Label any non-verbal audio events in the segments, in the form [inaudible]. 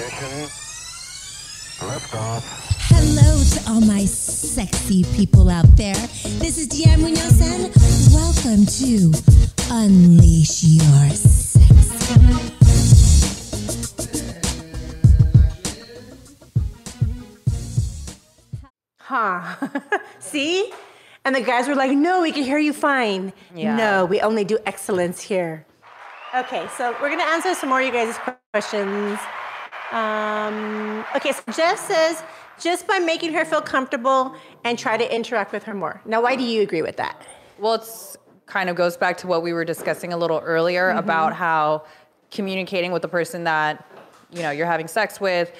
Ignition. Liftoff. Hello to all my sexy people out there. This is Deanne Munoz and welcome to Unleash Your Sex. Huh. [laughs] See? And the guys were like, no, we can hear you fine. Yeah. No, we only do excellence here. Okay, so we're gonna answer some more of you guys' questions. Um, okay, so Jeff says, just by making her feel comfortable and try to interact with her more. Now, why do you agree with that? Well, it's kind of goes back to what we were discussing a little earlier about how communicating with the person that you know you're having sex with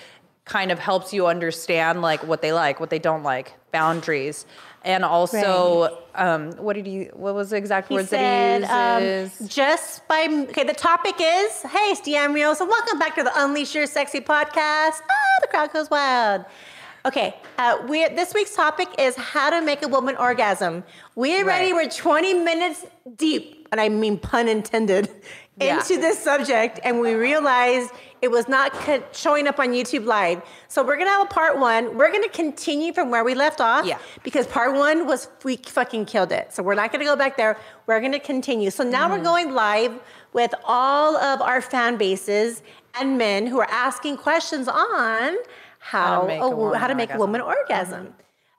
kind of helps you understand like what they like, what they don't like, boundaries, and also um, what did you? What was the exact He words said, that he um, uses? just by, okay, the topic is, hey, it's Rios, and welcome back to the Unleash Your Sexy podcast. Ah, the crowd goes wild. Okay, uh, we this week's topic is how to make a woman orgasm. We already Right. were 20 minutes deep, and I mean pun intended, Yeah. into this subject, and we realized it was not co- showing up on YouTube Live. So we're gonna have a part one. We're gonna continue from where we left off Yeah. because part one was we fucking killed it. So we're not gonna go back there. We're gonna continue. So now Mm-hmm. we're going live with all of our fan bases and men who are asking questions on how, How to make a, a wo- how to make a orgasm. Mm-hmm. woman orgasm.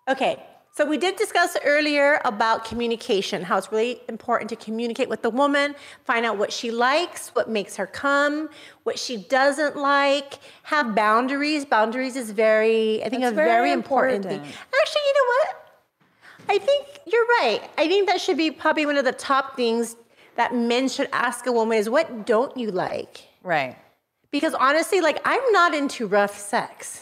Okay. So we did discuss earlier about communication, how it's really important to communicate with the woman, find out what she likes, what makes her come, what she doesn't like, have boundaries. Boundaries is very, I think, That's a very, very important, thing. important. Actually, you know what? I think you're right. I think that should be probably one of the top things that men should ask a woman is what don't you like? Right. Because honestly, like I'm not into rough sex.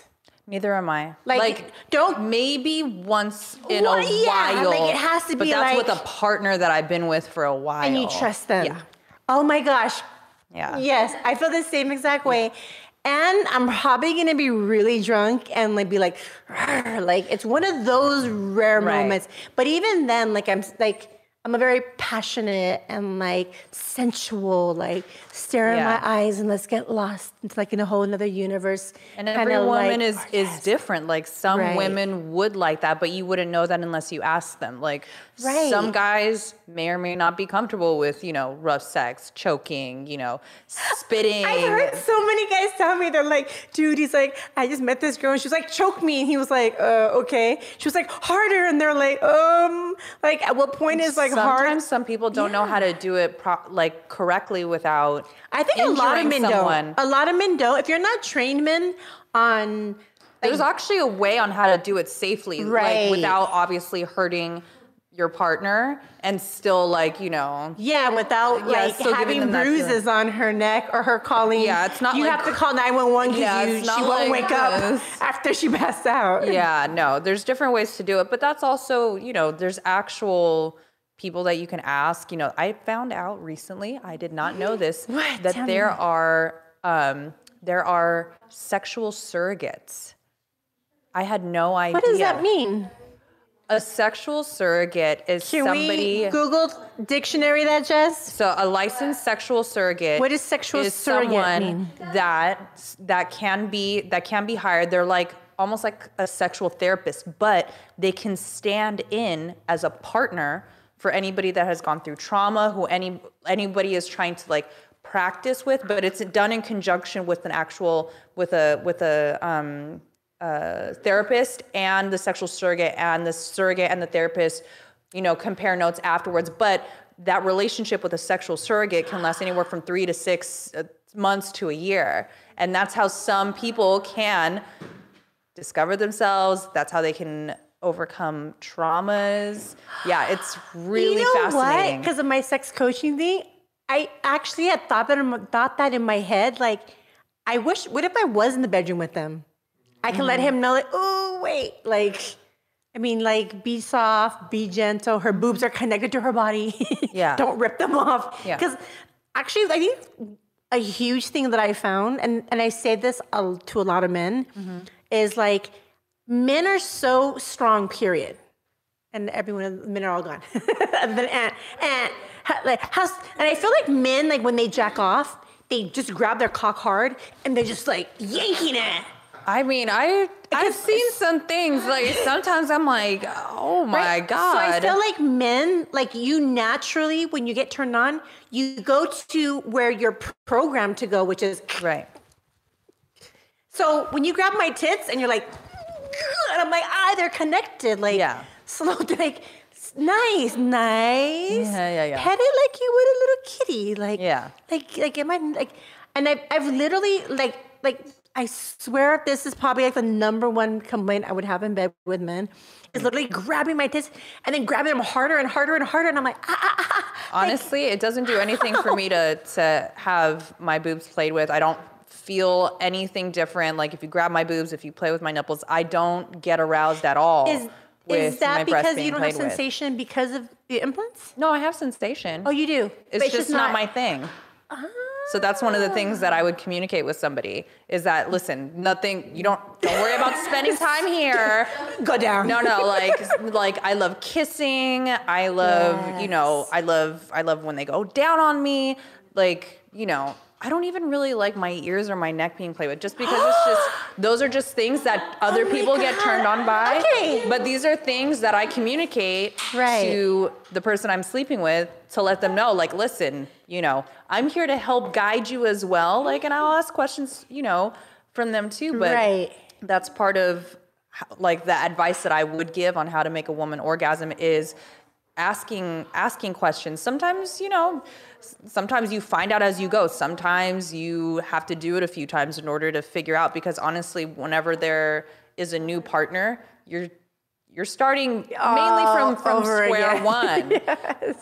Neither am I. Like, don't- maybe once in Well, a yeah, while. like, it has to but be that's like- with a partner that I've been with for a while. and you trust them. Yeah. Oh my gosh. Yeah. Yes, I feel the same exact way. And I'm probably gonna be really drunk and like be like, like it's one of those rare Right. moments. But even then, like I'm like I'm a very passionate and like sensual, like stare in Yeah. my eyes and let's get lost into like in a whole another universe. And every woman like is is orgasm. different. Like some Right. women would like that, but you wouldn't know that unless you ask them. Like Right. some guys may or may not be comfortable with, you know, rough sex, choking, you know, spitting. I heard so many guys tell me they're like, dude, he's like, I just met this girl and she was like, choke me, and he was like, uh, okay. She was like, harder, and they're like, um, like at what point is like hard? Sometimes some people don't know how to do it pro- like correctly without. I think a lot of men someone. don't. A lot of men don't. If you're not trained men on, There's actually a way on how to do it safely, Right. like without obviously hurting your partner and still like you know. yeah, without Yeah, like having them that feeling. bruises on her neck or her calling. Yeah, it's not You like- have to call 911 because Yeah, you she not won't like wake up after she passed out. Yeah, no, there's different ways to do it, but that's also, you know, there's actual people that you can ask. You know, I found out recently, I did not know [gasps] this, What? that Tell me. there are um, there are sexual surrogates. I had no idea. What does that mean? A sexual surrogate is Can somebody. we Google dictionary that, Jess? So a licensed sexual surrogate. What does sexual is surrogate someone mean? that that can be that can be hired. They're like almost like a sexual therapist, but they can stand in as a partner for anybody that has gone through trauma, who any anybody is trying to like practice with, but it's done in conjunction with an actual with a with a um, uh, therapist and the sexual surrogate and the surrogate and the therapist, you know, compare notes afterwards. But that relationship with a sexual surrogate can last anywhere from three to six uh, months to a year. And that's how some people can discover themselves. That's how they can overcome traumas. Yeah, it's really you know what? fascinating. Because of my sex coaching thing, I actually had thought that in, thought that in my head. Like, I wish. What if I was in the bedroom with them? I can Mm-hmm. let him know. Like, oh wait, like. I mean, like, be soft, be gentle. Her boobs are connected to her body. [laughs] Yeah. Don't rip them off. Yeah. Because actually, I think a huge thing that I found, and, and I say this to a lot of men, Mm-hmm. is like, men are so strong, period and everyone men are all gone. and [laughs] then and, and ha- like and I feel like men like when they jack off, they just grab their cock hard and they're just like yanking it. I mean, I I've seen some things like sometimes I'm like, oh my right? god. So I feel like men, like you naturally, when you get turned on, you go to where you're programmed to go, which is right. So when you grab my tits and you're like, [laughs] and I'm like, ah, they're connected. Like, Yeah. slow, [laughs] like, nice, nice. Yeah, yeah, yeah. Pet it like you would a little kitty. Like, Yeah. Like, like, am I like, and I've, I've literally, like, like, I swear this is probably like the number one complaint I would have in bed with men is literally grabbing my tits and then grabbing them harder and harder and harder. And I'm like, ah, ah, ah, ah. Honestly, it doesn't do anything for [laughs] me to to have my boobs played with. I don't feel anything different. Like if you grab my boobs, if you play with my nipples, I don't get aroused at all. Is, is that because you don't have played with. sensation because of the implants? No, I have sensation. Oh, you do. it's, But just, not, my thing. So that's one of the things that I would communicate with somebody is that listen, nothing you don't don't worry about [laughs] spending time here. Go down. No, no, like like I love kissing. I love, you know, I love I love when they go down on me. Like, you know, I don't even really like my ears or my neck being played with just because it's just [gasps] those are just things that other Oh people get turned on by. Okay. But these are things that I communicate Right. to the person I'm sleeping with to let them know, like, listen, you know, I'm here to help guide you as well. Like, and I'll ask questions, you know, from them too. But Right. that's part of like the advice that I would give on how to make a woman orgasm is asking asking questions. Sometimes, you know, sometimes you find out as you go. Sometimes you have to do it a few times in order to figure out because honestly, whenever there is a new partner, you're you're starting mainly from from square again. [laughs] one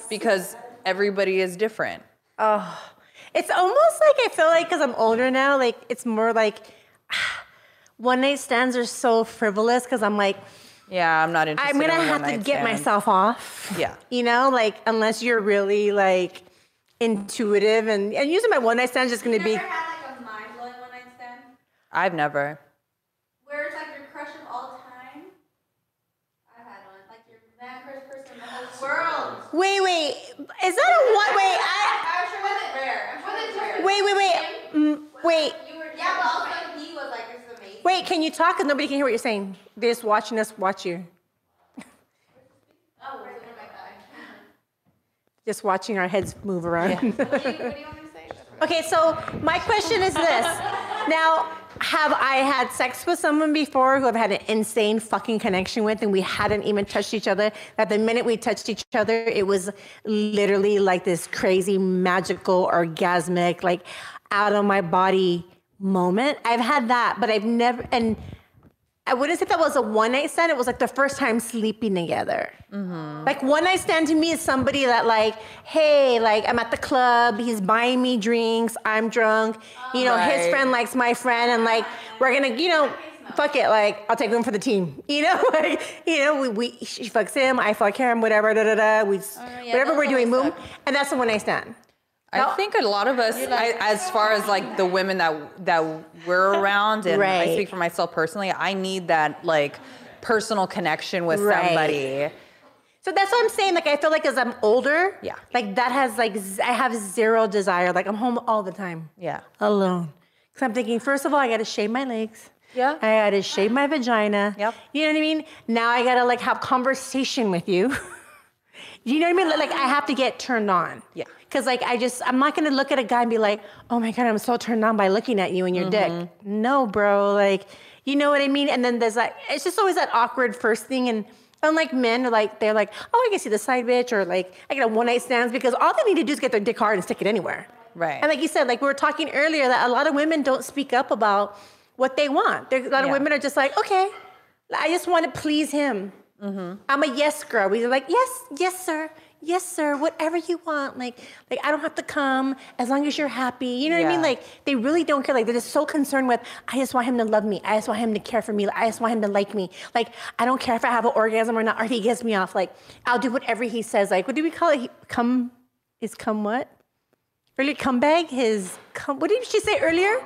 because everybody is different. Oh, it's almost like I feel like because I'm older now, like it's more like [sighs] one night stands are so frivolous because I'm like, Yeah, I'm not interested. I'm gonna in have to get stand. myself off. Yeah. You know, like unless you're really like intuitive and, and using my one night stand is just gonna be Never had like a mind blowing one night stand I've never. where it's like your crush of all time. I've had one like you're man crush person in the whole world. wait, wait, is that a what? Wait, I [laughs] I'm sure wasn't rare. I'm sure that's rare. wait, wait, wait, mm, wait, You were yeah, but also he was like this is amazing. wait. Can you talk? Cause nobody can hear what you're saying. They're just watching us watch you. Oh, where's the mic guy? Just watching our heads move around. [laughs] what, do you, what do you want me to say? Okay, so my question is this. Now, have I had sex with someone before who I've had an insane fucking connection with and we hadn't even touched each other? That the minute we touched each other, it was literally like this crazy, magical, orgasmic, like out of my body moment. I've had that, but I've never, and I wouldn't say that was a one night stand. It was like the first time sleeping together. Like one night stand to me is somebody that like, hey, like I'm at the club, he's buying me drinks, I'm drunk, you know, his friend likes my friend, and like we're gonna, you know, fuck it, like I'll take him for the team, [laughs] you know, like you know, we, we she fucks him, I fuck him, whatever, da da da, we, yeah, whatever we're doing, boom, and that's the one night stand. I think a lot of us, I, as far as like the women that that we're around, and I speak for myself personally, I need that like personal connection with Right. somebody. So that's what I'm saying. Like I feel like as I'm older, Yeah. like that has like z- I have zero desire. Like I'm home all the time. Yeah. alone. Because I'm thinking, first of all, I got to shave my legs. Yeah. I got to shave my vagina. Yep. You know what I mean? Now I got to like have conversation with you. [laughs] you know what I mean? Like I have to get turned on. Yeah. Because like I just, I'm not going to look at a guy and be like, oh my God, I'm so turned on by looking at you and your Mm-hmm. dick. No, bro. Like, you know what I mean? And then there's like, it's just always that awkward first thing. And unlike men, are like, they're like, oh, I can see the side bitch or like, I get a one night stands because all they need to do is get their dick hard and stick it anywhere. Right. And like you said, like we were talking earlier, that a lot of women don't speak up about what they want. There, a lot of women are just like, okay, I just want to please him. Mm-hmm. I'm a yes girl. We're like, yes, yes, sir, yes, sir, whatever you want. Like, like I don't have to come as long as you're happy. You know what I mean? Like they really don't care. Like they're just so concerned with, I just want him to love me. I just want him to care for me. I just want him to like me. Like I don't care if I have an orgasm or not, or if he gets me off. Like I'll do whatever he says. Like what do we call it? He, come is come what? Earlier come bag his come. What did she say earlier?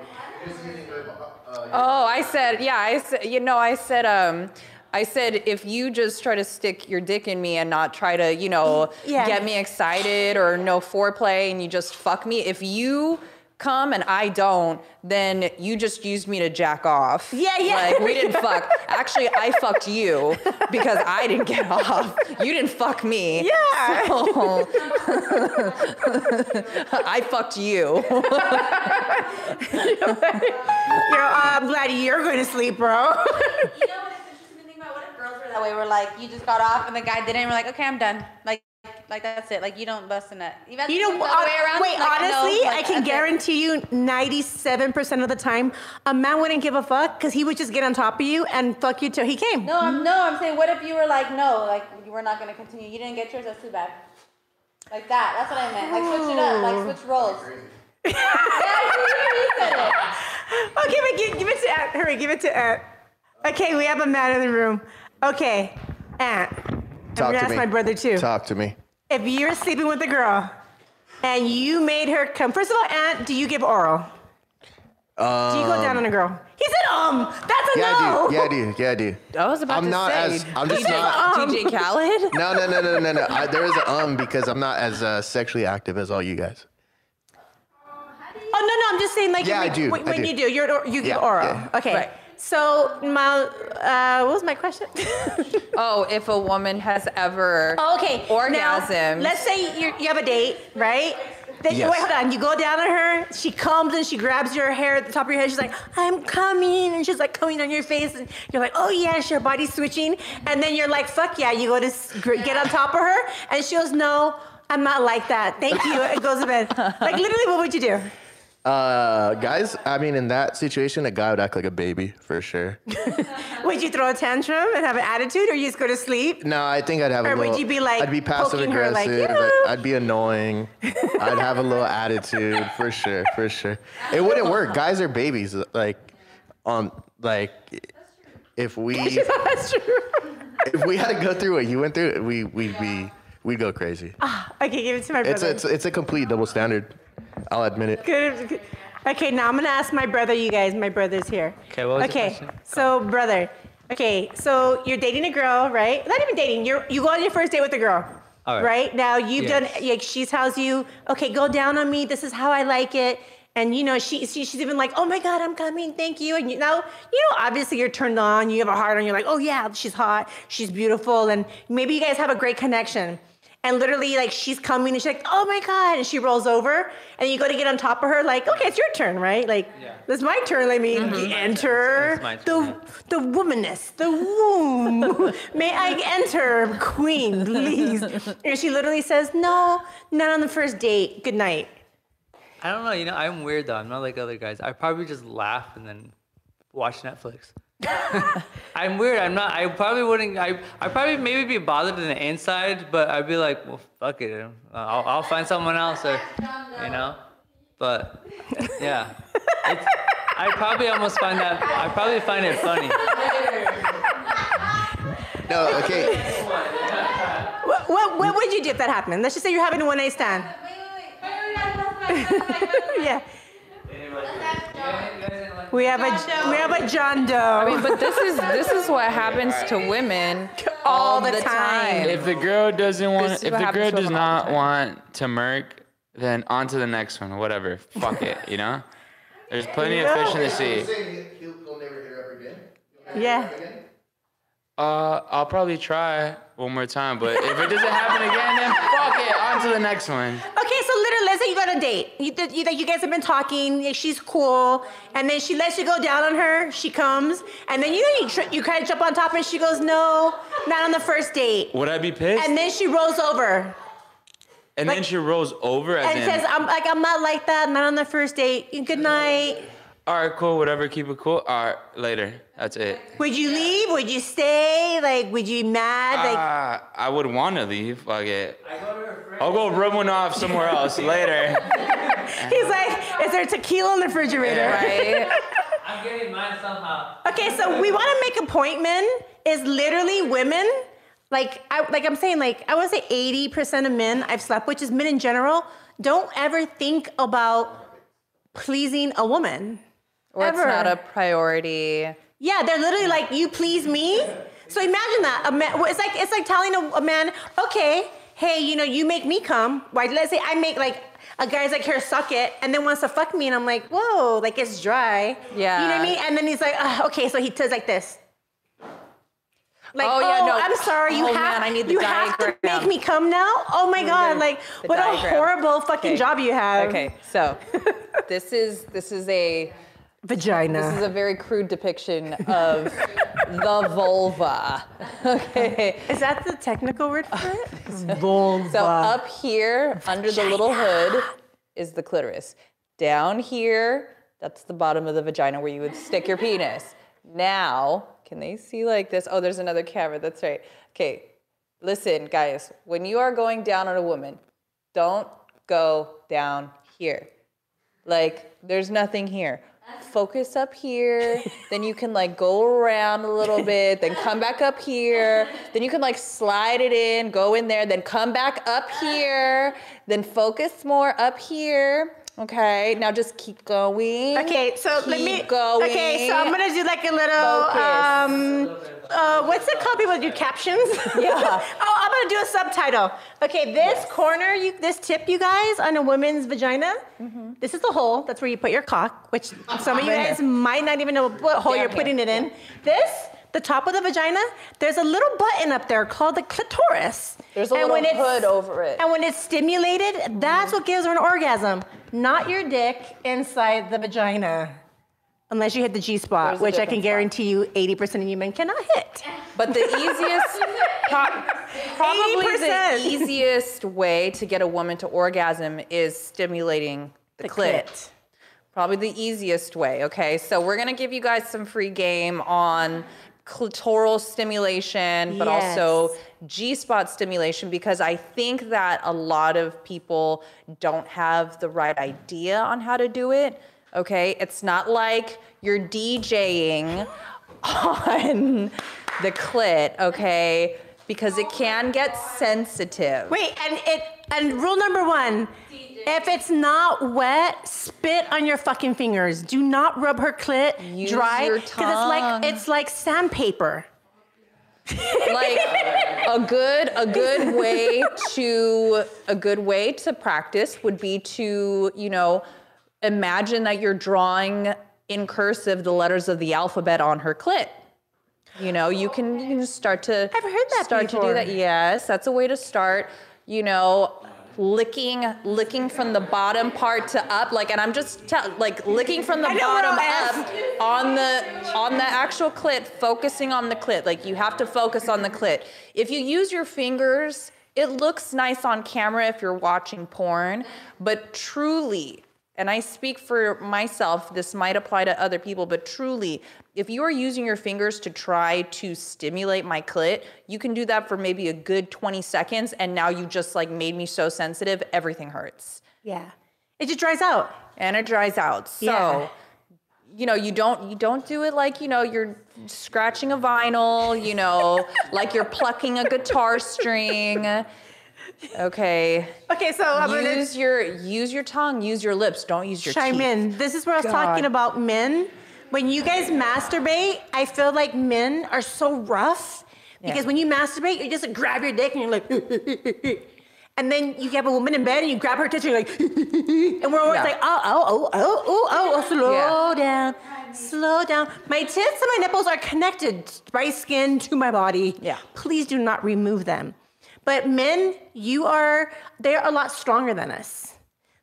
Oh, I said, yeah, I said, you know, I said, um, I said, if you just try to stick your dick in me and not try to, you know, Yeah. get me excited or no foreplay and you just fuck me, if you come and I don't, then you just used me to jack off. Yeah, yeah. Like we didn't fuck. Actually, I fucked you because I didn't get off. You didn't fuck me. Yeah. So [laughs] I fucked you. [laughs] You're, uh, I'm glad you're going to sleep, bro. That way? We're like, you just got off and the guy didn't. We're like, okay, I'm done. Like, like that's it. Like you don't bust a nut. You've had You know, the uh, other way around. wait, Like, no, honestly, like, I can that's it. guarantee you 97% of the time, a man wouldn't give a fuck because he would just get on top of you and fuck you till he came. No, I'm no. I'm saying, what if you were like, no, like you were not gonna continue. You didn't get yours. That's too bad. Like that. That's what I meant. Like switch it up. Like switch roles. [laughs] yeah, I see you said it. Oh, give it, give, give it to Aunt. Hurry, give it to Aunt. Okay, we have a man in the room. Okay, Aunt. I'm Talk gonna to ask me. my brother too. Talk to me. If you're sleeping with a girl and you made her come, first of all, Aunt, do you give oral? do you go down on a girl? He said, um. That's a Yeah, no. I do. Yeah, I do. Yeah, I do. I was about to say, um, I'm to not say. as. I'm just DJ, not. DJ Khaled. No, no, no, no, no, no. I, there is an um because I'm not as uh, sexually active as all you guys. Oh no, no, I'm just saying like Yeah, when, I do, when, I when do. you do, you're you give Yeah, oral. yeah. Okay. Right. So my uh, what was my question? [laughs] Oh, if a woman has ever Oh, okay. Now, let's say you you have a date, right? Then you, Yes. wait, hold on. You go down on her. She comes and she grabs your hair at the top of your head. She's like, "I'm coming," and she's like coming on your face, and you're like, "Oh yeah," and her body's switching, and then you're like, "Fuck yeah!" You go to get on top of her, and she goes, "No, I'm not like that. Thank you." It goes to bed. Like literally, what would you do? Uh, guys, I mean, in that situation, a guy would act like a baby for sure. [laughs] Would you throw a tantrum and have an attitude, or you just go to sleep? No, I think I'd have Or a would you be, like, I'd be passive like, aggressive. "Yeah." I'd be annoying. I'd have a little attitude for sure, for sure. It wouldn't work. Guys are babies. Like, um, like if we [laughs] That's true. if we had to go through what you went through, we we'd be we'd go crazy. Ah, okay, give it to my brother. It's a, it's a, it's a complete double standard. I'll admit it. Good. good. Okay, now I'm gonna ask my brother. You guys, my brother's here. Okay, what was okay, question? so brother. Okay, so you're dating a girl, right? Not even dating. You're you go on your first date with a girl. All right. Right now, you've Yes. done. Like, she tells you, okay, go down on me. This is how I like it. And you know, she, she she's even like, oh my god, I'm coming, thank you. And you know, you know, obviously you're turned on. You have a heart on. You're like, oh yeah, she's hot, she's beautiful, and maybe you guys have a great connection. And literally, like she's coming, and she's like, "Oh my god!" And she rolls over, and you go to get on top of her, like, "Okay, it's your turn, right? Like, Yeah. it's my turn. Let me enter It's my the the womaness, the womb. [laughs] May I enter, queen, please?" And she literally says, "No, not on the first date. Good night." I don't know. You know, I'm weird though. I'm not like other guys. I probably just laugh and then watch Netflix. I'm weird. I'm not. I probably wouldn't. I I probably maybe be bothered in the inside, but I'd be like, well, fuck it. I'll I'll find someone else, or you know. But yeah, it's, I probably almost find that. I probably find it funny. No, okay. What, what what would you do if that happened? Let's just say you're having a one night stand. Yeah, Let's ask John. We have a we have a John Doe. I mean, but this is this is what [laughs] happens to women All all, the the, time. time. If the girl doesn't want, is if the girl does women all the not time. want to murk, then on to the next one. Whatever. Fuck it. You know. There's plenty Yeah. of [laughs] fish in the sea. He'll never hit her up again. yeah. Uh, I'll probably try one more time, but if it doesn't happen again, then fuck it. On to the next one. Okay, so literally, let's say you got a date. You, th- you, you guys have been talking. She's cool, and then she lets you go down on her. She comes, and then you you, tr- you kind of jump on top, and she goes, "No, not on the first date." Would I be pissed? And then she rolls over And like- then she rolls over as and in, says, "I'm like I'm not like that. Not on the first date. Good night." All right, cool, whatever, keep it cool. All right, later. That's it. Would you leave? Would you stay? Like, would you be mad? Like, Uh, I would want to leave. Fuck it. I'll go rub one off somewhere else later. [laughs] he's like, "Is there tequila in the refrigerator?" right? I'm getting mine somehow. Okay, so we want to make a point, men. Is literally women. Like I like I'm saying, like I would say 80% of men I've slept, which is men in general, don't ever think about pleasing a woman. Or it's not a priority. Yeah, they're literally like, you please me. So imagine that. A man, it's like it's like telling a, a man, okay, hey, you know, you make me come. Right? Let's say I make like a guy's like, here, suck it, and then wants to fuck me, and I'm like, whoa, like it's dry. Yeah. You know what I mean? And then he's like, "Ugh, okay, so he does like this. Like, Oh, oh, yeah, no. I'm sorry, you Oh, have man, I need the you have to make me come now. Oh my god, like what a horrible fucking Okay. job you have. Okay, so [laughs] this is this is a Vagina. this is a very crude depiction of the vulva. [laughs] Okay. Is that the technical word for it? [laughs] Vulva. So up here under the little hood is the clitoris. Down here, that's the bottom of the vagina where you would stick your penis. Now, can they see like this? Oh, there's another camera. That's right. Okay. Listen, guys, when you are going down on a woman, don't go down here. Like, there's nothing here. Focus up here, then you can like go around a little bit, then come back up here, then you can like slide it in, go in there, then come back up here, then focus more up here. Okay, now just keep going. Okay, so let me. Keep going. Okay, so I'm gonna do like a little. Focus. Um, uh, what's it called? People do captions. Yeah. [laughs] oh, I'm gonna do a subtitle. Okay, this corner, you, this tip, you guys, on a woman's vagina. Mm-hmm. This is the hole. That's where you put your cock. Which some of you guys might not even know what hole Down you're putting here. it in. This. The top of the vagina, there's a little button up there called the clitoris. There's a And little when it's- hood over it. And when it's stimulated, that's what gives her an orgasm, not your dick inside the vagina. Unless you hit the G spot, There's a which I can different spot. guarantee you 80% of you men cannot hit. But the [laughs] easiest, pro- probably the 80%. easiest way to get a woman to orgasm is stimulating the, clit. Probably the easiest way, okay? So we're gonna give you guys some free game on clitoral stimulation, but also G spot stimulation because I think that a lot of people don't have the right idea on how to do it, okay? It's not like you're DJing on the clit, okay? Because it can get sensitive. Wait, and it and rule number one, if it's not wet, spit on your fucking fingers. Do not rub her clit Use dry. because it's like it's like sandpaper. like a good a good way to a good way to practice would be to you know imagine that you're drawing in cursive the letters of the alphabet on her clit. You know you can you can start to I've heard that start to do that. yes that's a way to start you know licking licking from the bottom part to up like and i'm just like licking from the bottom up on the on the actual clit focusing on the clit. Like you have to focus on the clit. If you use your fingers it looks nice on camera if you're watching porn but truly and I speak for myself, this might apply to other people, but truly, if you are using your fingers to try to stimulate my clit, you can do that for maybe a good 20 seconds, and now you just like made me so sensitive, everything hurts. Yeah. It just dries out. And it dries out. So Yeah. you know, you don't you don't do it like, you know, you're scratching a vinyl, you know, like you're plucking a guitar string. Okay. Okay, so I'm gonna Use your use your tongue, use your lips, don't use your chime teeth. in. This is where I was God. talking about men. When you guys masturbate, I feel like men are so rough because Yeah. when you masturbate, you just grab your dick and you're like, [laughs] and then you have a woman in bed and you grab her tits and you're like, [laughs] and we're always Yeah. like, oh, oh, oh, oh, oh, oh, oh, slow Yeah. down, slow down. My tits and my nipples are connected by skin to my body. Yeah. Please do not remove them. But men, you are, they're a lot stronger than us.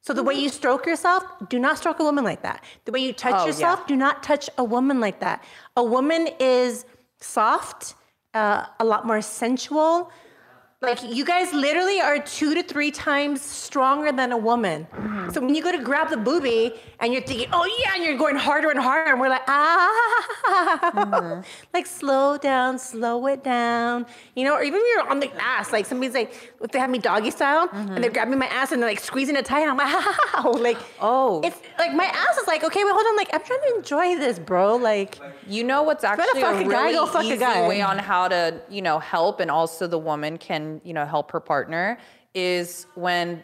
So the way you stroke yourself, do not stroke a woman like that. The way you touch Oh, yeah. yourself, do not touch a woman like that. A woman is soft, uh, a lot more sensual. Like you guys literally are two to three times stronger than a woman. Mm-hmm. So when you go to grab the booby and you're thinking, oh yeah, and you're going harder and harder, and we're like, ah, Mm-hmm. like slow down, slow it down, you know, or even when you're on the ass, like somebody's like, if they have me doggy style and they're grabbing my ass and they're like squeezing it tight, I'm like, [laughs] how, like, Mm-hmm. Oh. it's like my ass is like, okay, wait, hold on, like I'm trying to enjoy this, bro, like. You know what's actually a a guy, really a easy guy. way on how to, you know, help and also the woman can, you know, help her partner is when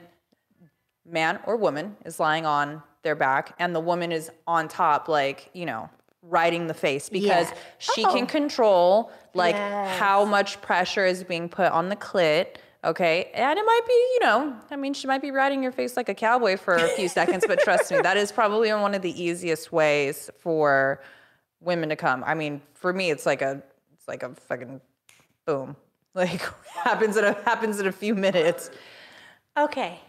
man or woman is lying on their back and the woman is on top like, you know, riding the face because Yeah. she Oh. can control like Yes. how much pressure is being put on the clit, Okay. And it might be, you know, I mean, she might be riding your face like a cowboy for a few seconds, but trust me, that is probably one of the easiest ways for women to come. I mean, for me, it's like a, it's like a fucking boom. Like [laughs] happens in a happens in a few minutes. Okay.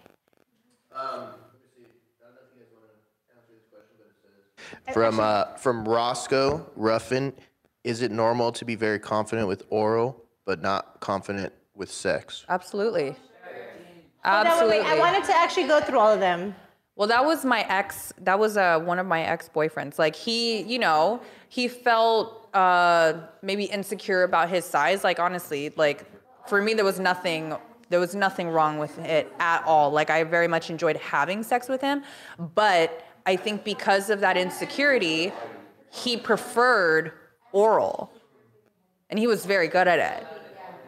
From uh, from Roscoe Ruffin, is it normal to be very confident with oral but not confident with sex? Absolutely. Now, wait, Absolutely. wait, I wanted to actually go through all of them. Well, that was my ex. That was uh, one of my ex boyfriends. Like he, you know, he felt uh, maybe insecure about his size. Like honestly, like for me, there was nothing. There was nothing wrong with it at all. Like I very much enjoyed having sex with him, but I think because of that insecurity, he preferred oral, and he was very good at it.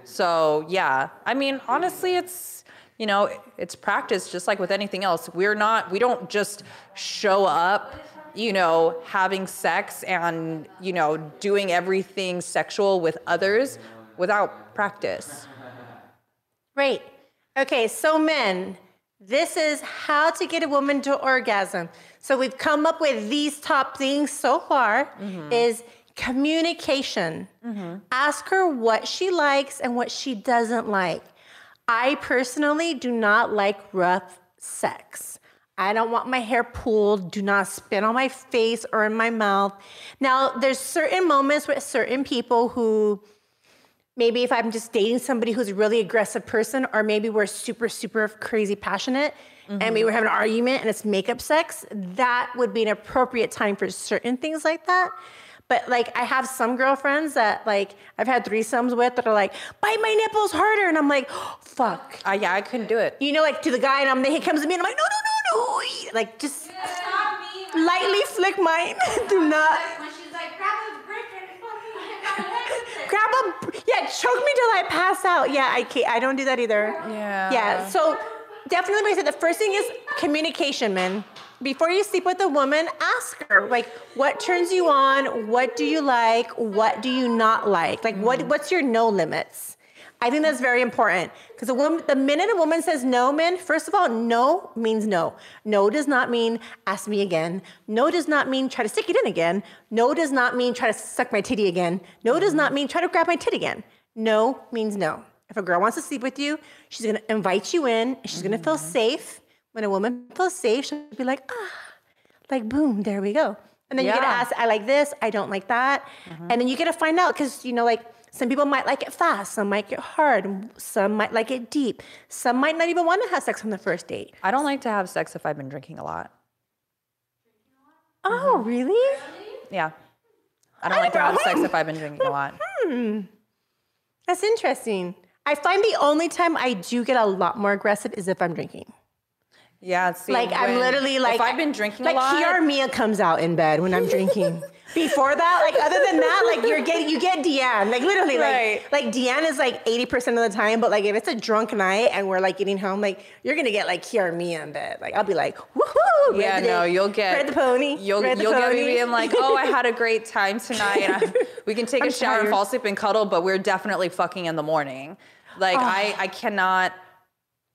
So yeah, I mean, honestly, it's you know, it's practice just like with anything else. We're not, we don't just show up, you know, having sex and you know doing everything sexual with others without practice. Great. Okay, so men, this is how to get a woman to orgasm. So we've come up with these top things so far mm-hmm. is communication. Mm-hmm. Ask her what she likes and what she doesn't like. I personally do not like rough sex. I don't want my hair pulled. Do not spit on my face or in my mouth. Now, there's certain moments with certain people who maybe if I'm just dating somebody who's a really aggressive person, or maybe we're super, super crazy passionate and we mm-hmm. were having an argument and it's makeup sex, that would be an appropriate time for certain things like that. But like I have some girlfriends that like I've had threesomes with that are like, bite my nipples harder. And I'm like, oh, fuck. I, yeah, I couldn't do it. You know, like to the guy and I'm he comes to me and I'm like, no, no, no, no. Like just lightly flick mine. [laughs] Do not When she's like, grab a brick and fucking [laughs] grab a yeah choke me till i pass out yeah i can't i don't do that either Yeah. yeah so definitely like I said, the first thing is communication man before you sleep with a woman ask her like what turns you on what do you like what do you not like like what mm. what's your no limits I think that's very important because the woman, the minute a woman says no, man, first of all, no means no. No does not mean ask me again. No does not mean try to stick it in again. No does not mean try to suck my titty again. No does not mm. mean try to grab my tit again. No means no. If a girl wants to sleep with you, she's gonna invite you in. And she's gonna feel mm. safe. When a woman feels safe, she'll be like, ah, like boom, there we go. And then you get to Yeah. ask, I like this, I don't like that. And then you get to find out because, you know, like some people might like it fast, some might get hard, some might like it deep, some might not even want to have sex on the first date. I don't like to have sex if I've been drinking a lot. Oh, really? Yeah. I don't like to have sex if I've been drinking a lot. [laughs] Hmm. That's interesting. I find the only time I do get a lot more aggressive is if I'm drinking. Yeah, see, Like I'm literally like if I've been drinking like a lot, Kiara Mia comes out in bed when I'm [laughs] drinking. Before that, like other than that, like you're getting you get Deanne. Like literally, Right. like like Deanne is like 80% of the time, but like if it's a drunk night and we're like getting home, like you're gonna get like Kiara Mia in bed. Like I'll be like, woohoo! yeah, no, dick, you'll get ride the pony. You'll the you'll get me pony. being like, oh, I had a great [laughs] time tonight, I, we can take a I'm shower and fall asleep and cuddle, but we're definitely fucking in the morning. Like I ah. I cannot.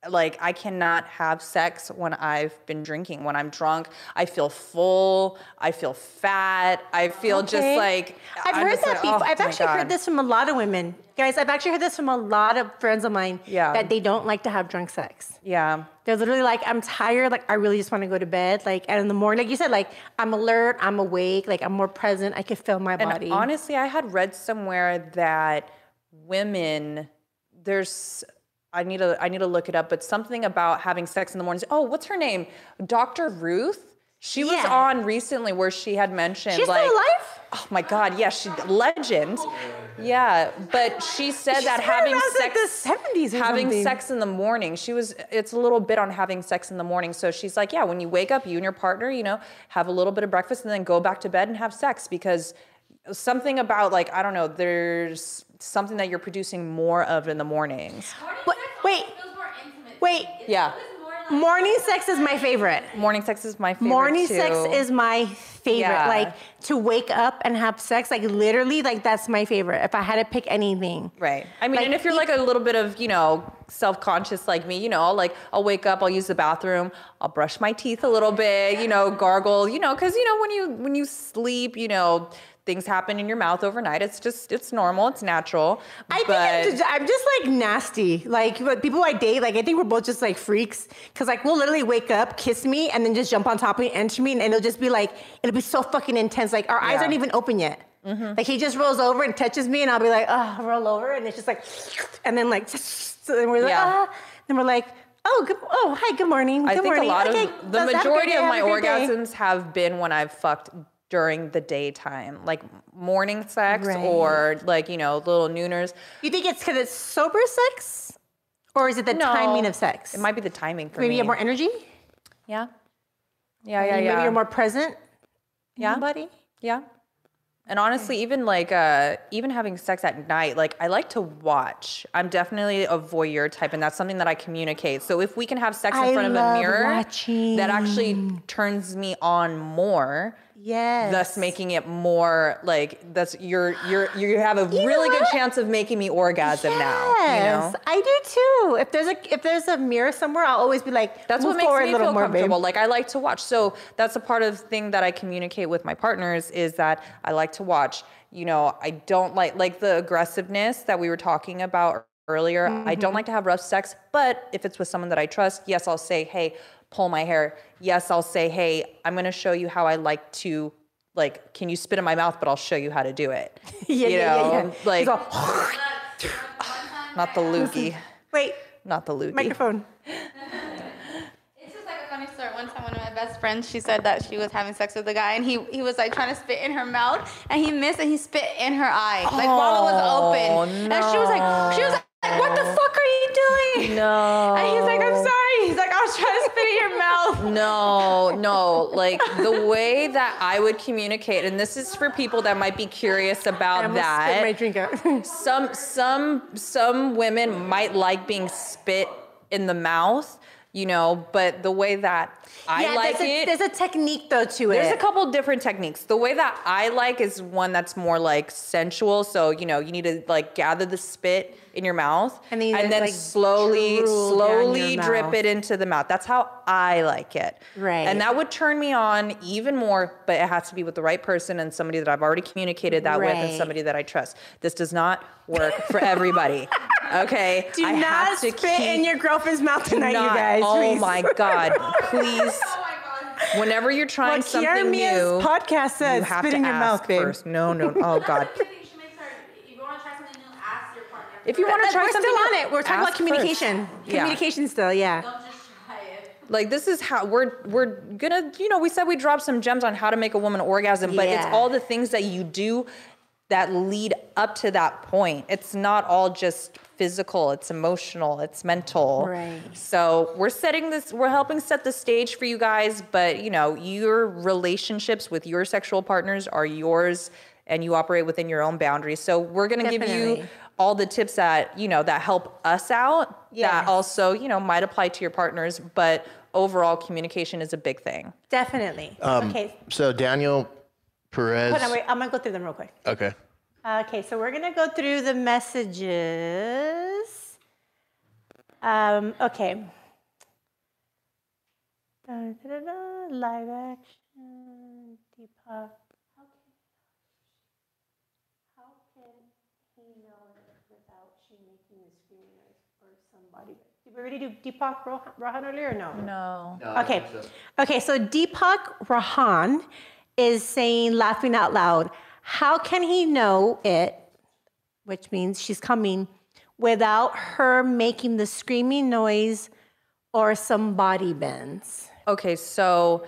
Like I cannot have sex when I've been drinking. When I'm drunk, I feel full. I feel fat. I feel just like I've I'm heard that like, before. oh I've actually God. heard this from a lot of women. Guys, I've actually heard this from a lot of friends of mine Yeah. that they don't like to have drunk sex. Yeah. They're literally like, I'm tired, like I really just want to go to bed. Like and in the morning, like you said, like I'm alert, I'm awake, like I'm more present, I can feel my And body. honestly, I had read somewhere that women, there's, I need to, I need to look it up, but something about having sex in the mornings. Oh, what's her name? Dr. Ruth. She was Yeah. on recently where she had mentioned She's like, still alive? oh my God, yeah, she legend. Yeah, but she said that having sex, like, the 70s having something. sex in the morning, she was, it's a little bit on having sex in the morning. So she's like, yeah, when you wake up, you and your partner, you know, have a little bit of breakfast and then go back to bed and have sex because something about like, I don't know, there's something that you're producing more of in the mornings. Wait, wait, feels more intimate. wait. Yeah. It's more morning sex is my favorite. Morning sex is my favorite. Morning too. sex is my favorite. Yeah. Like to wake up and have sex, like literally, like that's my favorite. If I had to pick anything. Right. I mean, Like, and if you're like a little bit of, you know, self-conscious like me, you know, like I'll wake up, I'll use the bathroom, I'll brush my teeth a little bit, you know, gargle, you know, cuz you know when you when you sleep, you know, things happen in your mouth overnight. It's just it's normal, it's natural. I but think I'm just, I'm just like nasty. Like what people I date, like I think we're both just like freaks. Cause like we'll literally wake up, kiss me, and then just jump on top of me, and enter me, and it'll just be like it'll be so fucking intense. Like our eyes aren't even open yet. Like he just rolls over and touches me, and I'll be like, oh, roll over, and it's just like, and then like, [laughs] so then we're like, Yeah. ah, then we're like, oh, good, oh, hi, good morning, I good think morning. a lot Okay, of the let's have a good majority day, of my great day. orgasms have been when I've fucked during the daytime, like morning sex Right. or like, you know, little nooners. You think it's because it's sober sex, or is it the No, timing of sex? It might be the timing for maybe me. you have more energy. Yeah. Yeah, yeah, Maybe yeah. you're more present. Yeah. body. Yeah. And honestly, even like uh even having sex at night, like I like to watch. I'm definitely a voyeur type, and that's something that I communicate. So if we can have sex in I front of a mirror, watching. that actually turns me on more. Yes. Thus making it more like that's you're you're you have a [gasps] know really good chance of making me orgasm now. You Yes, know? I do too. If there's a if there's a mirror somewhere, I'll always be like, That's what makes me feel more, comfortable. babe. Like I like to watch. So that's a part of the thing that I communicate with my partners is that I like to watch. You know, I don't like like the aggressiveness that we were talking about earlier. I Mm-hmm. don't like to have rough sex, but if it's with someone that I trust, yes, I'll say, "Hey, pull my hair." Yes, I'll say, "Hey, I'm going to show you how I like to like can you spit in my mouth, but I'll show you how to do it." [laughs] yeah, you yeah, yeah, know, yeah. like He's all, [sighs] not the loogie, wait, not the loogie. microphone. It's just like a funny story. One time, one of my best friends, she said that she was having sex with a guy, and he he was like trying to spit in her mouth, and he missed, and he spit in her eye, like while it was open, oh, and she was like, she was like, "What the fuck are you doing?" No. [laughs] And he's like, "I'm sorry." He's like, "I was trying to spit in your mouth." [laughs] No, no. Like the way that I would communicate, and this is for people that might be curious about I about almost spit my that. drink out. [laughs] Some some some women might like being spit in the mouth, you know, but the way that I yeah, like there's a, it. there's a technique though to it. There's a couple different techniques. The way that I like is one that's more like sensual. So, you know, you need to like gather the spit in your mouth And then just, then like, slowly, slowly drip mouth. it into the mouth. That's how I like it. Right. And that would turn me on even more, but it has to be with the right person and somebody that I've already communicated that with and somebody that I trust. This does not work for everybody. [laughs] Okay. Do I not have to spit in your girlfriend's mouth tonight, not- you guys. Oh please. my God. Please. [laughs] Oh Whenever you're trying Well, something Kiara Mia's new, podcast you says have spit to in your ask mouth, babe. first. No, no. Oh [laughs] God. She makes her. If you want to try something new, ask your partner. If you want to try we're something, still on it. We're talking about ask first. communication. Yeah. Communication still, yeah. Don't just try it. Like this is how we're we're gonna. You know, we said we dropped some gems on how to make a woman orgasm, but it's all the things that you do that lead up to that point. It's not all just physical. It's emotional. It's mental. Right. So we're setting this. We're helping set the stage for you guys. But you know, your relationships with your sexual partners are yours, and you operate within your own boundaries. So we're gonna give you all the tips that you know that help us out. Yes. That also you know might apply to your partners, but overall communication is a big thing. Definitely. Um, okay. So Daniel Perez. Hold on, wait. I'm gonna go through them real quick. Okay. Okay, so we're gonna go through the messages. Um, okay. Da, da, da, da, live action, Deepak. How can, how can he know without she making the screaming noise for somebody? Did we already do Deepak Rohan, Rohan earlier or no? No. Okay. Okay, so Deepak Rohan is saying, laughing out loud, how can he know it, which means she's coming, without her making the screaming noise or some body bends? Okay, so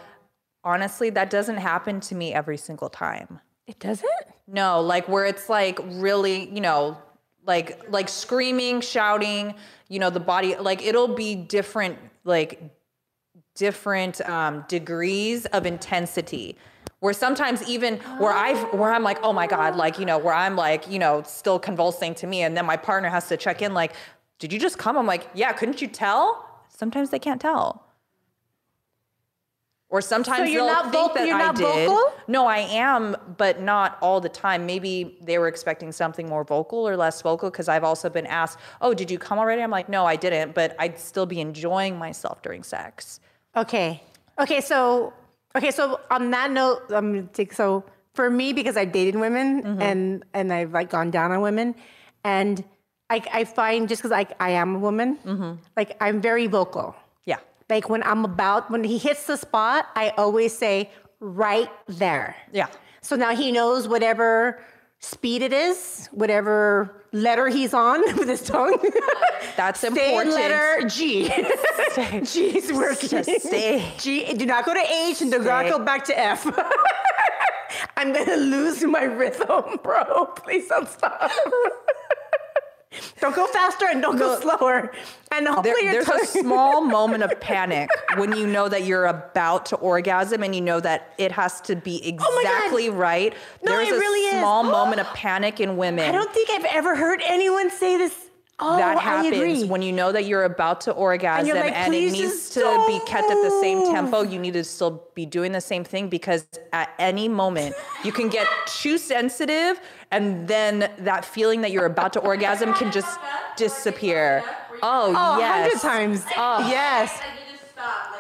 honestly, that doesn't happen to me every single time. It doesn't? No, like where it's like really, you know, like like screaming, shouting, you know, the body like it'll be different like different um degrees of intensity. Where sometimes even where I've where I'm like, "Oh my god," like, you know, where I'm like, you know, still convulsing to me and then my partner has to check in like, "Did you just come?" I'm like, "Yeah, couldn't you tell?" Sometimes they can't tell. Or sometimes so you're not think vocal- that you're I not did. vocal? No, I am, but not all the time. Maybe they were expecting something more vocal or less vocal because I've also been asked, "Oh, did you come already?" I'm like, "No, I didn't," but I'd still be enjoying myself during sex. Okay. Okay. So, okay. So on that note, I'm gonna take so for me because I've dated women Mm-hmm. and and I've like gone down on women, and I I find just because I I am a woman, Mm-hmm. like I'm very vocal. Yeah. Like when I'm about when he hits the spot, I always say right there. Yeah. So now he knows whatever speed it is, whatever letter he's on [laughs] with his tongue. That's Stay important. letter G. [laughs] G is working. Just stay. G. Do not go to H and do not go back to F. [laughs] I'm gonna lose my rhythm, bro. Please don't stop. Don't go faster and don't go slower. And hopefully There- there's a [laughs] small moment of panic when you know that you're about to orgasm and you know that it has to be Oh exactly right. No, there's it a really is. small [gasps] moment of panic in women. I don't think I've ever heard anyone say this. Oh, that I happens when you know that you're about to orgasm you're and, it needs to be don't kept at the same tempo. You need to still be doing the same thing because at any moment you can get too sensitive and then that feeling that you're about to orgasm can just disappear. Oh, Oh, yes. 100 times. Oh. Yes.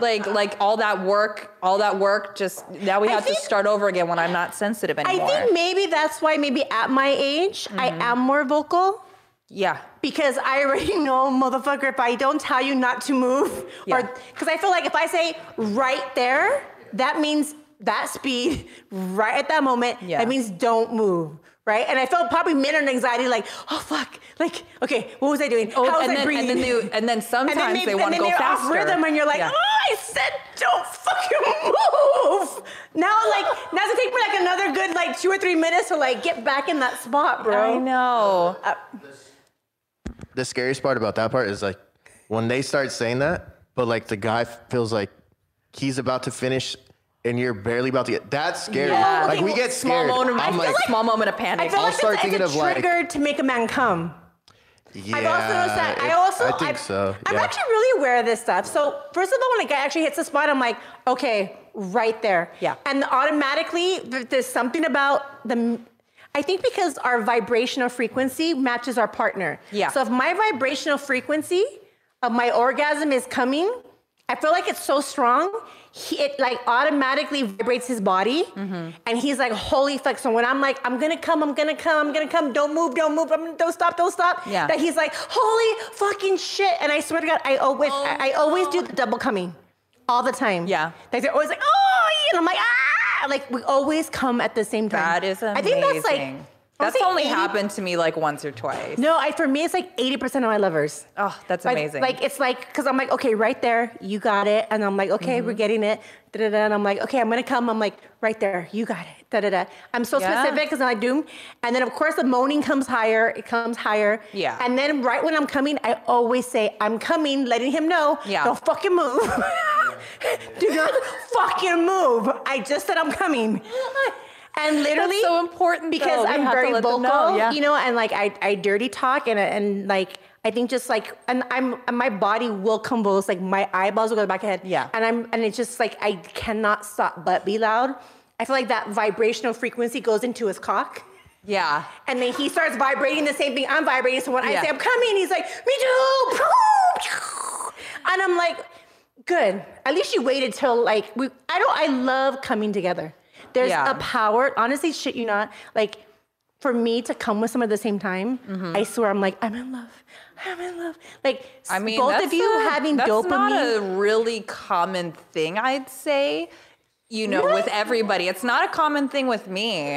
Like like all that work, all that work just now we have think- to start over again when I'm not sensitive anymore. I think maybe that's why maybe at my age I Mm-hmm. am more vocal. Yeah. Because I already [laughs] know, motherfucker, if I don't tell you not to move, Yeah. or because I feel like if I say right there, that means that speed, [laughs] right at that moment, Yeah. that means don't move, right? And I felt probably minute anxiety, like, oh fuck, like, okay, what was I doing? Oh, How was and I then, breathing? and then they, and then sometimes they, want to and go then they're faster. off rhythm, and you're like, Yeah. oh, I said don't fucking move. Now, like, now it's gonna take me like another good like two or three minutes to like get back in that spot, bro. I know. Uh, The scariest part about that part is like when they start saying that, but like the guy feels like he's about to finish and you're barely about to get. That's scary. Yeah. Like we get small scared. moment. I'm I like, feel like small moment of I panic. feel I'll like start it's, thinking it's a of, like- trigger to make a man come. yeah. I've also noticed that. I also, I think I've- so. I'm actually really aware of this stuff. So first of all, when a guy actually hits the spot, I'm like, okay, right there. Yeah. And automatically, there's something about the. I think because our vibrational frequency matches our partner. Yeah. So if my vibrational frequency of my orgasm is coming, I feel like it's so strong. He, it like automatically vibrates his body, Mm-hmm. and he's like, "Holy fuck!" So when I'm like, "I'm gonna come, I'm gonna come, I'm gonna come," don't move, don't move, I'm, don't stop, don't stop. Yeah. That he's like, "Holy fucking shit!" And I swear to God, I always, I, I always do the double coming, all the time. Oh, Yeah. Like they're always like, "Oh," and I'm like, "Ah!" Like we always come at the same time. That is amazing. I think that's like. That's only 80 happened to me like once or twice. No, I for me it's like eighty percent of my lovers. Oh, that's Like, amazing. like it's like because I'm like, okay, right there, you got it, and I'm like, okay, Mm-hmm. we're getting it, da da da, and I'm like, okay, I'm gonna come. I'm like, right there, you got it, da da da. I'm so Yeah. specific because I'm like, doom, and then of course the moaning comes higher, it comes higher, Yeah. and then right when I'm coming, I always say, I'm coming, letting him know, Yeah. don't fucking move, [laughs] do not fucking move. I just said I'm coming. [laughs] And literally, so important, because We I'm very vocal, know, yeah. you know, and like I, I dirty talk and and like I think just like and I'm and my body will convulse, like my eyeballs will go back ahead. Yeah. And I'm and it's just like I cannot stop but be loud. I feel like that vibrational frequency goes into his cock. yeah. And then he starts vibrating the same thing I'm vibrating. So when I say I'm coming, he's like, me too. And I'm like, good. At least you waited till like we I don't I love coming together. There's Yeah. a power, honestly, shit you not, like for me to come with someone at the same time, Mm-hmm. I swear I'm like, I'm in love. I'm in love. Like I mean, both of you a- having that's dopamine. not a really common thing, I'd say. You know, with everybody, it's not a common thing with me.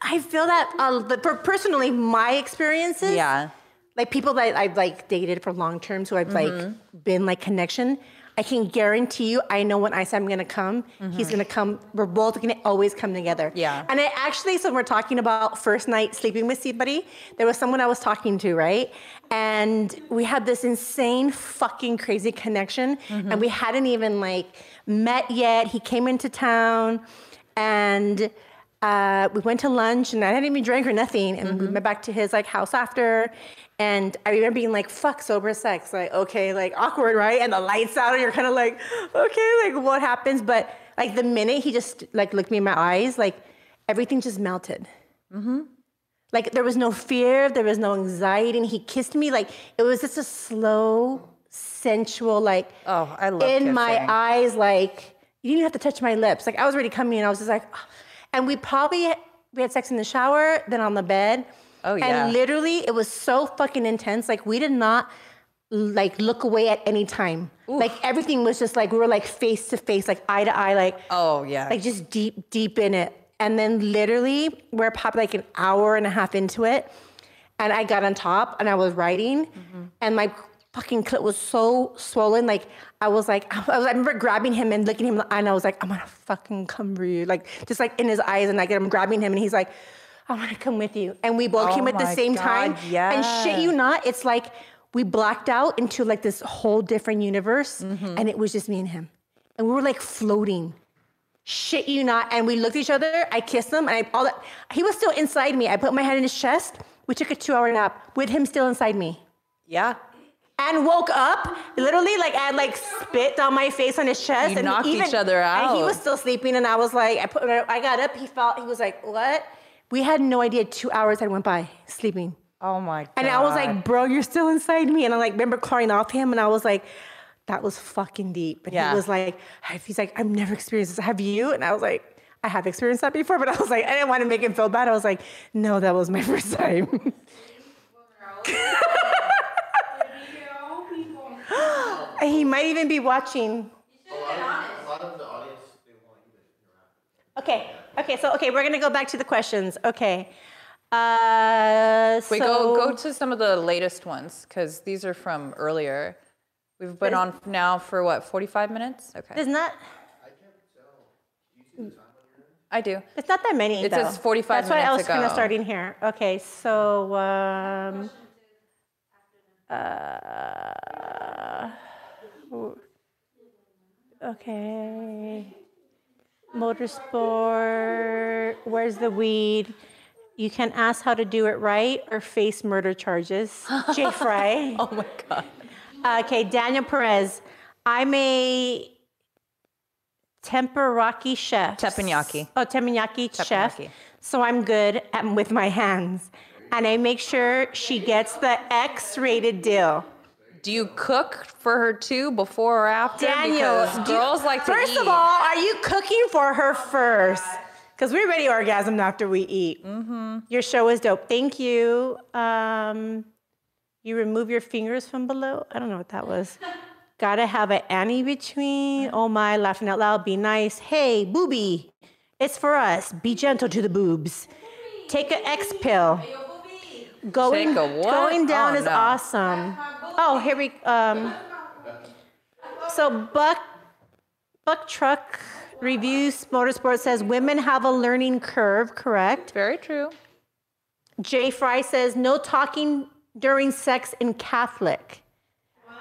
I feel that uh, for personally my experiences. Yeah. like people that I've like dated for long term, so I've Mm-hmm. like been like connection. I can guarantee you, I know when I say I'm gonna come, he's gonna come. We're both gonna always come together. Mm-hmm. Yeah. And I actually, so we're talking about first night sleeping with somebody. There was someone I was talking to, right? And we had this insane, fucking crazy connection, Mm-hmm. and we hadn't even like met yet. He came into town, and uh, we went to lunch and I hadn't even drank or nothing. And we went back to his like house after. And I remember being like, fuck sober sex. Like, okay, like awkward, right? And the lights out and you're kind of like, okay, like what happens? But like the minute he just like looked me in my eyes, like everything just melted. Mm-hmm. Like there was no fear, there was no anxiety, and he kissed me like it was just a slow, sensual, like Oh, I love in my eyes, like you didn't even have to touch my lips. Like I was already coming, and I was just like, "Ah." and we probably we had sex in the shower, then on the bed. Oh, yeah. And literally, it was so fucking intense. Like we did not like look away at any time. Like everything was just like we were like face to face, like eye to eye, like Oh yeah. like just deep, deep in it. And then literally, we're probably like an hour and a half into it, and I got on top and I was writing, mm-hmm. and my fucking clit was so swollen. Like I was like, [laughs] I, was, I remember grabbing him and looking him in the eye, and I was like, I'm gonna fucking come for you, like just like in his eyes, and like I'm grabbing him, and he's like, I want to come with you, and we both Oh came at the same God, time. And shit you not, it's like we blacked out into like this whole different universe, Mm-hmm. and it was just me and him, and we were like floating shit you not. And we looked at each other. I kissed him, and I all that. He was still inside me. I put my head in his chest. We took a two-hour nap with him still inside me, yeah. and woke up literally like I had like spit on my face on his chest. You and knocked even, each other out. And he was still sleeping, and I was like, I put, I got up. He felt. He was like, what? We had no idea. Two hours had went by sleeping. Oh my god. And I was like, bro, you're still inside me. And I like remember crying off him and I was like, that was fucking deep. And Yeah. he was like, he's like, I've never experienced this. Have you? And I was like, I have experienced that before, [laughs] but I was like, I didn't want to make him feel bad. I was like, no, that was my [laughs] first time. [laughs] he might even be watching. Okay. Okay. So okay, we're gonna go back to the questions. Okay. Uh, Wait, so, go go to some of the latest ones because these are from earlier. We've been on now for what, 45 minutes? Okay. There's not. That I can't tell. do. You see the sign on? I do. It's not that many. It though. says 45 That's why I was minutes kind of starting here. Okay, so um, uh, okay, motorsport. Where's the weed? You can ask how to do it right or face murder charges. [laughs] Jay Fry. Oh my god. Uh, okay, Daniel Perez. I'm a temperaki chef. Teppanyaki. Oh, teppanyaki chef. So I'm good at, with my hands. And I make sure she gets the X-rated deal. Do you cook for her too before or after? Daniel, because do you- girls like to First eat. of all, are you cooking for her first? Because we already orgasmed after we eat. Mm-hmm. Your show is dope. Thank you. Um, you remove your fingers from below. I don't know what that was. [laughs] Gotta have an Annie between. Oh my, laughing out loud. Be nice. Hey, booby, it's for us. Be gentle to the boobs. Take an X pill. Going, Take a what? going down Oh, is no. awesome. Oh, here we um. So Buck Buck Truck Reviews Motorsport says women have a learning curve, correct? Very true. Jay Fry says no talking during sex in Catholic.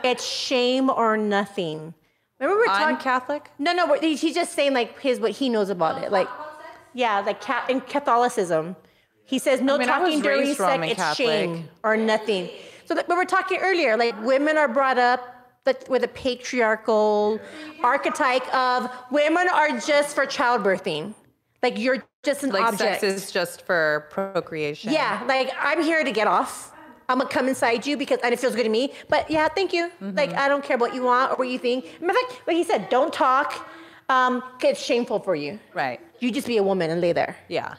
It's shame or nothing. Remember we're talking. Catholic. no, no, he's just saying like his what he knows about it. Like, yeah, like ca- in Catholicism, he says no I mean, talking during sex. It's shame or nothing. So that, but we're talking earlier, like women are brought up with a patriarchal archetype of women are just for childbirthing. Like you're just an Like object. sex is just for procreation. Yeah, like I'm here to get off. I'm gonna come inside you because and it feels good to me. But yeah, thank you. Like I don't care what you want or what you think. Matter of fact, like he said, don't talk. Um, it's shameful for you. Right. You just be a woman and lay there. Yeah.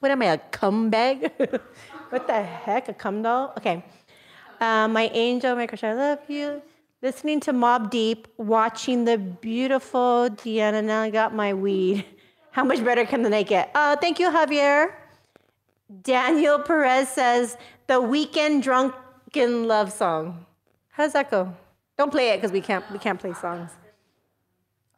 What am I, a cum bag? [laughs] what the heck, a cum doll? Okay. Uh, my angel, my crush, I love you. Listening to Mobb Deep, watching the beautiful Deanna. Now I got my weed. [laughs] How much better can the night get? Uh, thank you, Javier. Daniel Perez says the Weeknd drunken love song. How does that go? Don't play it because we can't we can't play songs.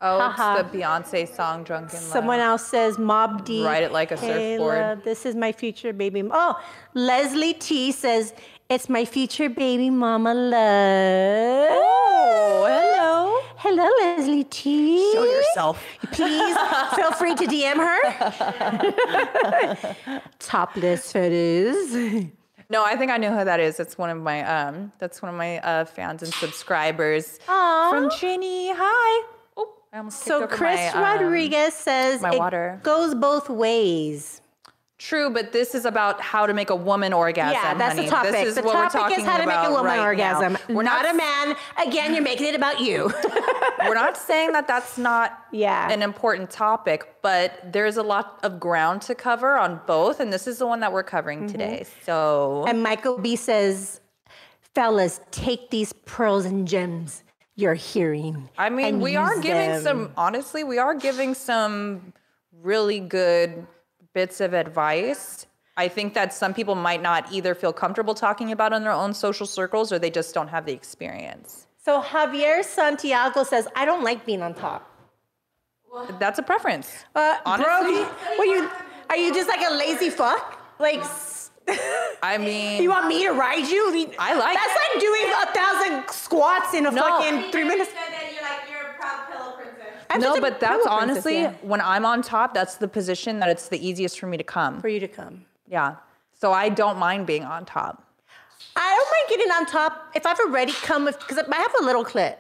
Oh, Haha. it's the Beyonce song "Drunk in Love." Someone else says Mob D. Ride it like a Kayla, surfboard. This is my future baby. Oh, Leslie T says it's my future baby mama love. Oh, hello. Hello, Leslie T. Show yourself. Please [laughs] feel free to DM her. [laughs] Topless photos. No, I think I know who that is. It's one of my um that's one of my uh fans and subscribers. Aw. From Ginny. Hi. So Chris my, um, Rodriguez says my it water. goes both ways. True, but this is about how to make a woman orgasm. yeah, that's honey. the topic. This is the what topic we're talking is how to make a woman right now. orgasm. We're not, not a man. Again, you're making it about you. [laughs] [laughs] we're not saying that that's not Yeah. an important topic, but there's a lot of ground to cover on both, and this is the one that we're covering Mm-hmm. today. So and Michael B says, fellas, take these pearls and gems you're hearing. I mean, we are giving them. some honestly, we are giving some really good bits of advice. I think that some people might not either feel comfortable talking about in their own social circles or they just don't have the experience. So Javier Santiago says, I don't like being on top. That's a preference. Uh, Honestly? bro, what you, are you just like a lazy fuck? Like, s- I mean, you want me to ride you? I like- That's like doing a thousand squats in a No. fucking three minutes. you're like you're a proud pillow princess. I'm no, but that's pillow princess, honestly yeah. when I'm on top, that's the position that it's the easiest for me to come. for you to come. Yeah. So I don't mind being on top. I don't mind getting on top if I've already come because I have a little clit.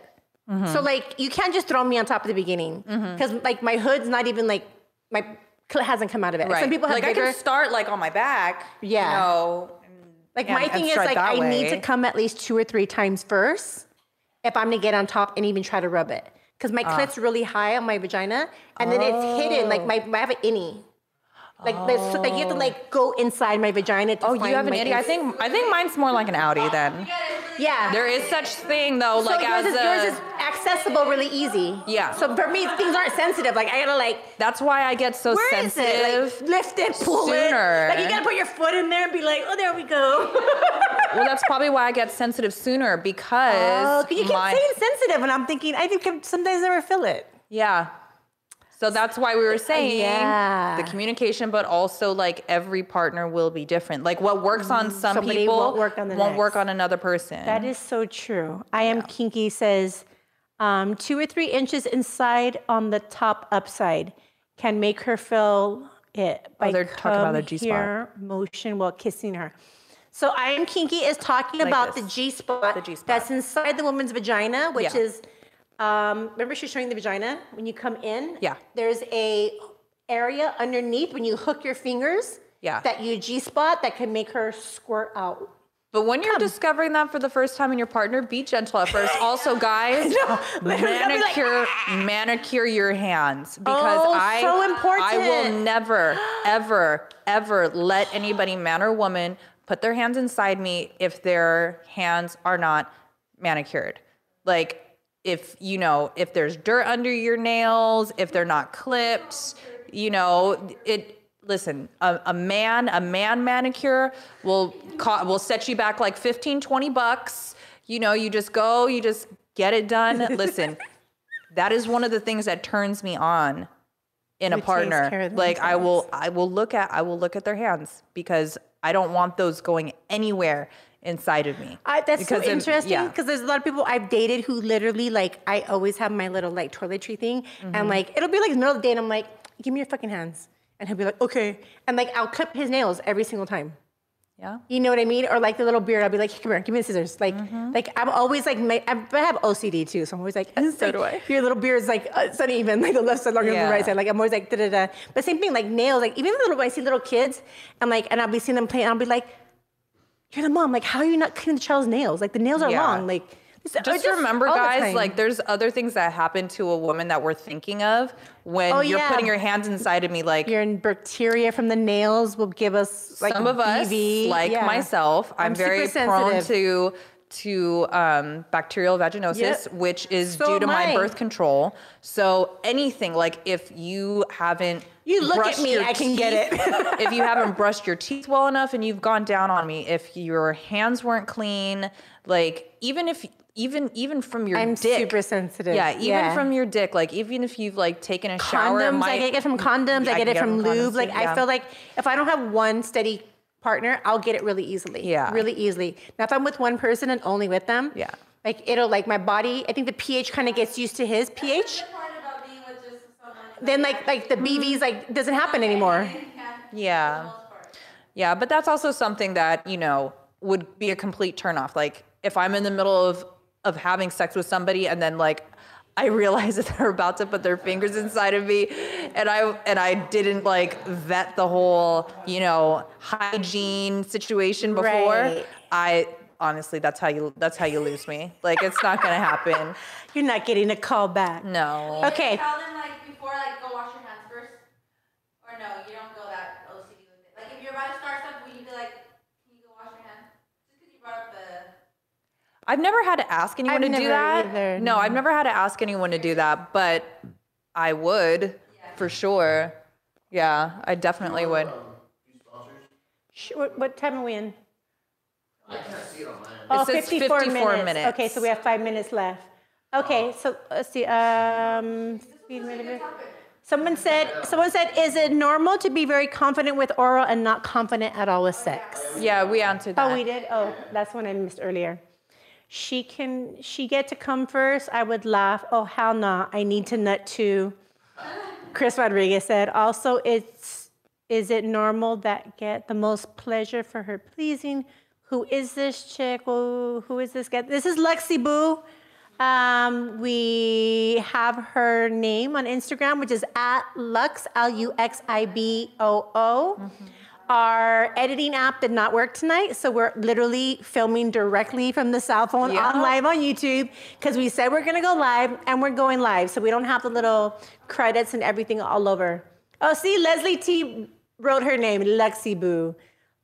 Mm-hmm. So like you can't just throw me on top at the beginning mm-hmm. because like my hood's not even like my clit hasn't come out of it. Some people have like I can start like on my back. Yeah. You know, like and- my thing is like I need to come at least two or three times first if I'm gonna get on top and even try to rub it because Ah. my clit's really high on my vagina and then it's hidden like my I have an innie. Like, there's, like you have to like oh. go inside my vagina to Oh, find you have an itty. I think I think mine's more like an Audi then. yeah. There is such thing though, So like yours, as is, a, yours is accessible really easy. Yeah. So for me, things aren't sensitive. Like I gotta like, that's why I get so where is sensitive. it? Like lift it, pull sooner. it. Like you gotta put your foot in there and be like, oh, there we go. [laughs] well, that's probably why I get sensitive sooner because oh, you keep my saying sensitive, and I'm thinking I think I sometimes never feel it. yeah. So that's why we were saying yeah. the communication, but also like every partner will be different. Like what works on some Somebody people won't work on won't work on another person. That is so true. I am kinky says um, two or three inches inside on the top upside can make her feel it by Oh, they're talking about the G-spot. motion while kissing her. So I am kinky is talking Like about this. the G spot that's inside the woman's vagina, which Yeah. is um, remember she's showing the vagina when you come in. Yeah. There's a area underneath when you hook your fingers. Yeah. That you G spot that can make her squirt out. But when you're discovering that for the first time in your partner, be gentle at first. [laughs] Also, guys, I'll like, manicure manicure your hands because Oh, I so I will never [gasps] ever ever let anybody man or woman put their hands inside me if their hands are not manicured. Like if you know, if there's dirt under your nails, if they're not clipped, you know, it listen, a, a man, a man manicure will co- will set you back like 15, 20 bucks. You know, you just go, you just get it done. [laughs] Listen, that is one of the things that turns me on in Who a partner. Like I will. I will look at I will look at their hands because I don't want those going anywhere inside of me. I, that's Because so interesting yeah. because there's a lot of people I've dated who literally like I always have my little like toiletry thing Mm-hmm. and like it'll be like the middle of the day and I'm like, give me your fucking hands. And he'll be like, okay. And like I'll clip his nails every single time. Yeah. You know what I mean? Or like the little beard, I'll be like, come here, give me the scissors. Like, Mm-hmm. like I'm always like, my, I I have OCD too, so I'm always like, [laughs] So like, do I. Your little beard's like uh, it's uneven, like the left side longer than the right side. Like I'm always like da da da. But same thing, like nails. Like even little when I see little kids, and like, and I'll be seeing them playing, I'll be like, you're the mom. Like, how are you not cleaning the child's nails? Like the nails are Yeah. long. Like or Just, remember, guys, like there's other things that happen to a woman that we're thinking of when Oh, you're yeah. putting your hands inside of me. Like your bacteria from the nails will give us like some of us, BV. like Yeah. myself, I'm, I'm very prone to to um, bacterial vaginosis, Yep. which is So due to my birth control. So anything like if you haven't You look at me, I can get it. [laughs] if you haven't brushed your teeth well enough and you've gone down on me, if your hands weren't clean, like even if even even from your I'm dick, super sensitive. Yeah, even Yeah. from your dick, like even if you've like taken a shower, it condoms. I get it from condoms. I get it from condoms lube. too, Like yeah. I feel like if I don't have one steady partner, I'll get it really easily. Yeah. really easily. Now if I'm with one person and only with them, Yeah. Like it'll like my body. I think the pH kind of gets used to his pH. Part about being with just someone. Then like like the BV's mm-hmm. like doesn't happen anymore. Yeah. Yeah, but that's also something that, you know, would be a complete turnoff. Like if I'm in the middle of of having sex with somebody and then like I realize [laughs] that they're about to put their fingers inside of me and I and I didn't like vet the whole, you know, hygiene situation before. Right. I honestly that's how you that's how you lose me. Like it's not going to happen. [laughs] You're not getting a call back. No. Okay. Tell them like before, like go wash your hands first, or no, you don't go that OCD with it. Like if you're about to start something, will you be like, can you go wash your hands? Just because you brought up the. I've never had to ask anyone I've to do that. either, no, I've never had to ask anyone to do that, but I would for sure. Yeah, I definitely would. Sh- What, what time are we in? I can't see it on mine. Oh, says 54 minutes. Okay, so we have five minutes left. Okay, so let's see. Um, speed someone said. Someone said, "Is it normal to be very confident with oral and not confident at all with sex?" Yeah, we answered oh, that. Oh, we did. Oh, that's one I missed earlier. She can. She get to come first. I would laugh. Oh, hell no! I need to nut too. Chris Rodriguez said. Also, it's. Is it normal that get the most pleasure for her pleasing? Who is this chick? Who, who is this guy? This is Luxi Boo. Um, we have her name on Instagram, which is at Lux, L U X I B O O. Our editing app did not work tonight, so we're literally filming directly from the cell phone Yeah. on live on YouTube because we said we're gonna go live and we're going live, so we don't have the little credits and everything all over. Oh, see, Leslie T wrote her name, Luxi Boo.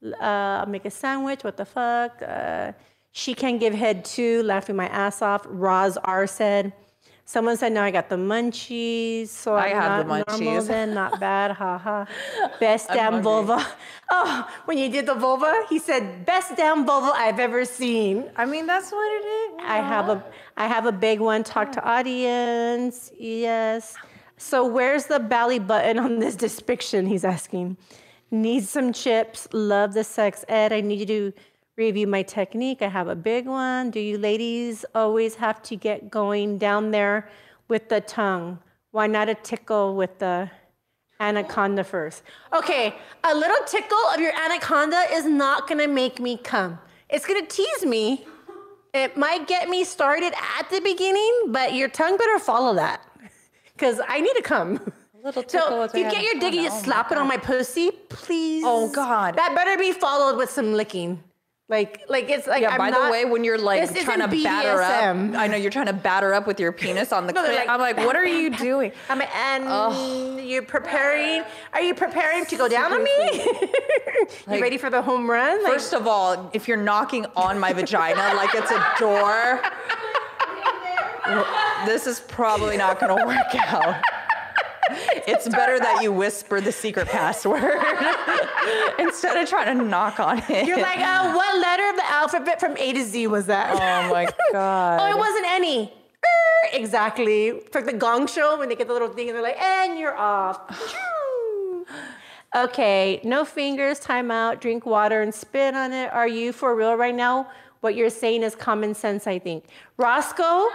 Uh, I'll make a sandwich. What the fuck? Uh, she can give head too. Laughing my ass off. Roz R said. Someone said, "No, I got the munchies." So I I'm had the not normal munchies. then, not [laughs] bad. Ha ha. Best damn hungry. vulva. [laughs] Oh, when you did the vulva, he said, "Best damn vulva I've ever seen." I mean, that's what it is. I have a I have a big one. Talk to audience. Yes. So where's the belly button on this depiction? He's asking. Need some chips. Love the sex ed. I need you to review my technique. I have a big one. Do you ladies always have to get going down there with the tongue? Why not a tickle with the anaconda first? Okay, a little tickle of your anaconda is not gonna make me come. It's gonna tease me. It might get me started at the beginning, but your tongue better follow that. Because I need to come. A little tickle So if you get your you Oh slap it on my pussy, please. Oh, God. That better be followed with some licking. Like, like it's like. Yeah, I'm by not- the way, when you're like trying to isn't batter up, I know you're trying to batter up with your [laughs] penis on the No, like, I'm like, what are you [laughs] doing? I'm and you're preparing. Are you preparing to go down on me? [laughs] you Like, ready for the home run? Like, First of all, if you're knocking on my vagina like it's a door, this is probably not going to work out. It's better that you whisper the secret password [laughs] instead of trying to knock on it. you're like, uh, what letter of the alphabet from A to Z was that? oh my god. [laughs] Oh, it wasn't any. Er, Exactly. It's like the gong show when they get the little thing and they're like, and you're off. [gasps] okay, no fingers, time out, drink water and spit on it. Are you for real right now? What you're saying is common sense, I think. Roscoe?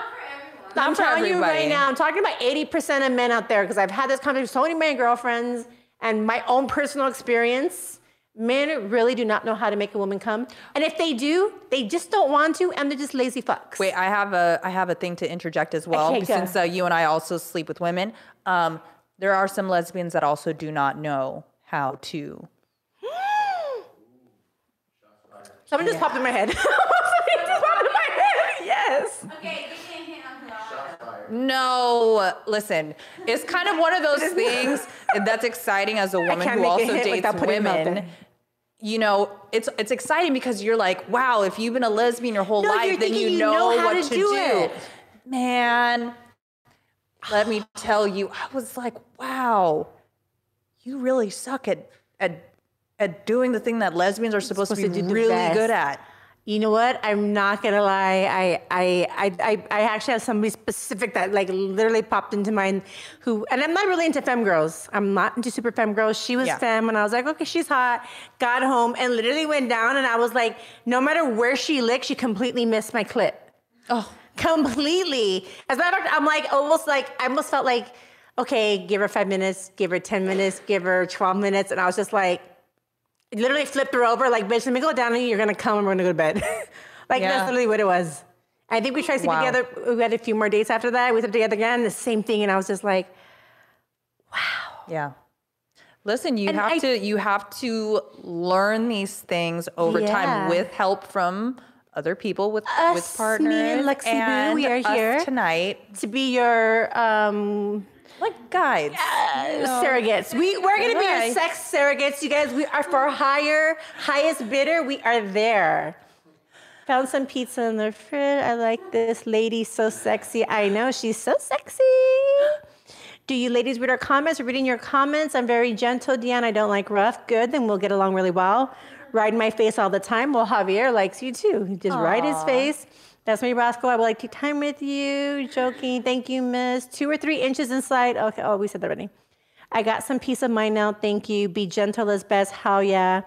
I'm Not for telling you right now, I'm talking about 80% of men out there because I've had this conversation with so many of my girlfriends and my own personal experience. Men really do not know how to make a woman come. And if they do, they just don't want to and they're just lazy fucks. Wait, I have a I have a thing to interject as well. Okay, since uh, you and I also sleep with women, um, there are some lesbians that also do not know how to. [gasps] Something just popped in my head. [laughs] Something just popped in my head. Yes. Okay, give me a hint on who No, listen, it's kind of one of those [laughs] things that's exciting as a woman who also dates without putting it out women. You know, it's it's exciting because you're like, wow, if you've been a lesbian your whole No, life, then you you know, know how what to to, do do. it. Man, let me tell you, I was like, wow, you really suck at at at doing the thing that lesbians are supposed, Supposed to to be do really good at. You know what? I'm not gonna lie. I I I I, actually have somebody specific that like literally popped into mind who and I'm not really into femme girls. I'm not into super femme girls. She was Yeah. femme and I was like, okay, she's hot. Got home and literally went down and I was like, no matter where she licked, she completely missed my clit. Oh, completely. As a matter of fact, I'm like almost like I almost felt like, okay, give her five minutes, give her ten minutes, give her twelve minutes, and I was just like, literally flipped her over, like, bitch, let me go down and you're gonna come and we're gonna go to bed. [laughs] like Yeah. that's literally what it was. I think we tried to sleep Wow. together. We had a few more dates after that. We slept together again, the same thing, and I was just like, wow. yeah. Listen, you And have I- to you have to learn these things over Yeah. time with help from other people with Us, with me partners and Luxi Boo, we are here. tonight to be your um, like guides. surrogates. We we're gonna be your sex surrogates, you guys. We are for higher, highest bidder. We are there. Found some pizza in the fridge. I like this lady, so sexy. I know she's so sexy. Do you ladies read our comments? We're reading your comments. I'm very gentle, Deanne. I don't like rough. Good, then we'll get along really well. Ride my face all the time. Well, Javier likes you too. He Just ride his face. That's me, Roscoe. I would like to time with you. Joking. Thank you, miss. Two or three inches inside. Okay. Oh, we said that already. I got some peace of mind now. Thank you. Be gentle as best. How yeah.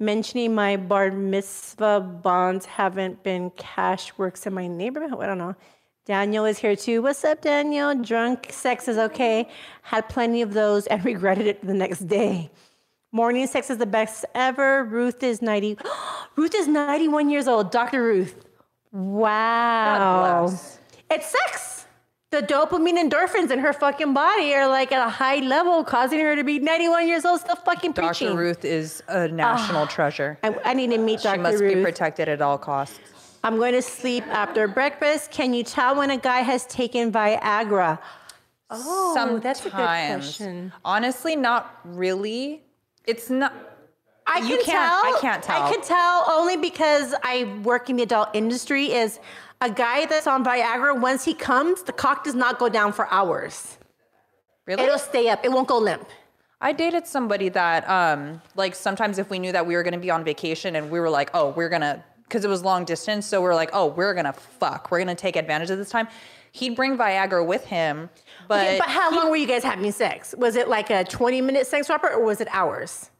Mentioning my bar mitzvah bonds haven't been cash works in my neighborhood. I don't know. Daniel is here too. What's up, Daniel? Drunk sex is okay. Had plenty of those and [laughs] regretted it the next day. Morning sex is the best ever. Ruth is 90. [gasps] Ruth is 91 years old. Dr. Ruth. Wow. It's sex. The dopamine endorphins in her fucking body are like at a high level, causing her to be 91 years old, still fucking Dr. preaching. Ruth is a national ah. treasure. I, I need to meet Dr. Ruth. She Dr. must be protected at all costs. I'm going to sleep after breakfast. Can you tell when a guy has taken Viagra? Oh, Sometimes. that's a good question. Honestly, not really. It's not. I You can can't- tell. I can't tell. I can tell only because I work in the adult industry. Is a guy that's on Viagra once he comes, the cock does not go down for hours. Really? It'll stay up. It won't go limp. I dated somebody that, um, like, sometimes if we knew that we were going to be on vacation and we were like, oh, we're going to, because it was long distance. So we're like, oh, we're going to fuck. We're going to take advantage of this time. He'd bring Viagra with him. But, Okay, but how long were you guys having sex? Was it like a 20 minute sex swapper or was it hours?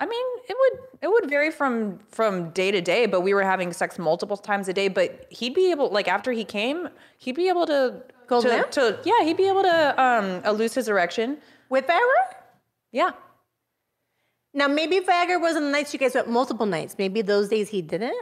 I mean, it would it would vary from from day to day, but we were having sex multiple times a day. But he'd be able, like after he came, he'd be able to Go to, to yeah, he'd be able to um uh, lose his erection. With Viagra? Yeah, Now, maybe Viagra was on the nights you guys went multiple nights. Maybe those days he didn't.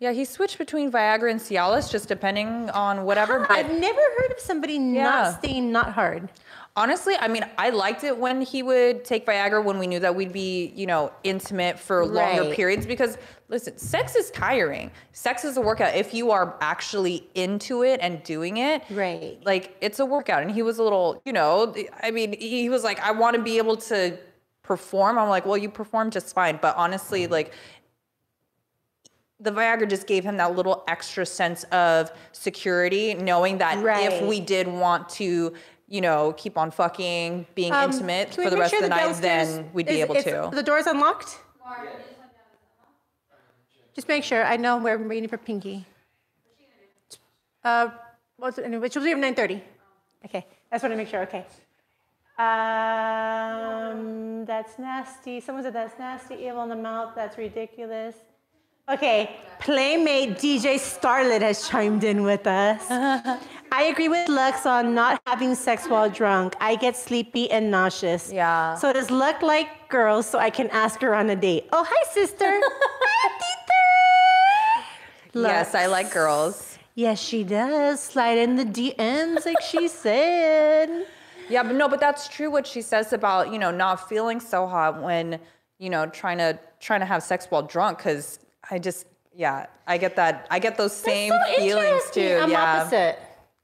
yeah, he switched between Viagra and Cialis just depending on whatever. But I've never heard of somebody Yeah. not staying not hard. Honestly, I mean, I liked it when he would take Viagra when we knew that we'd be, you know, intimate for longer Right. periods because listen, sex is tiring. Sex is a workout if you are actually into it and doing it. Right. Like it's a workout and he was a little, you know, I mean, he was like I want to be able to perform. I'm like, "Well, you perform just fine." But honestly, like the Viagra just gave him that little extra sense of security, knowing that if we did want to, you know, keep on fucking, being Um, intimate for the rest sure of the night, downstairs then we'd be able to. The door's unlocked? Just make sure. I know we're waiting for Pinky. Uh, what's it, which will be at 9.30. Okay, that's what I make sure. Okay. Um, that's nasty. Someone said that's nasty, evil in the mouth. That's ridiculous. Okay, Playmate DJ Starlet has chimed in with us. [laughs] I agree with Lux on not having sex while drunk. I get sleepy and nauseous. Yeah. So does Lux like girls so I can ask her on a date? Oh, hi, sister. [laughs] hi, yes, I like girls. Yes, she does. Slide in the DMs like she [laughs] said. Yeah, but no, but that's true what she says about, you know, not feeling so hot when, you know, trying to trying to have sex while drunk cuz I just yeah, I get that. I get those same so feelings too. I'm yeah. opposite.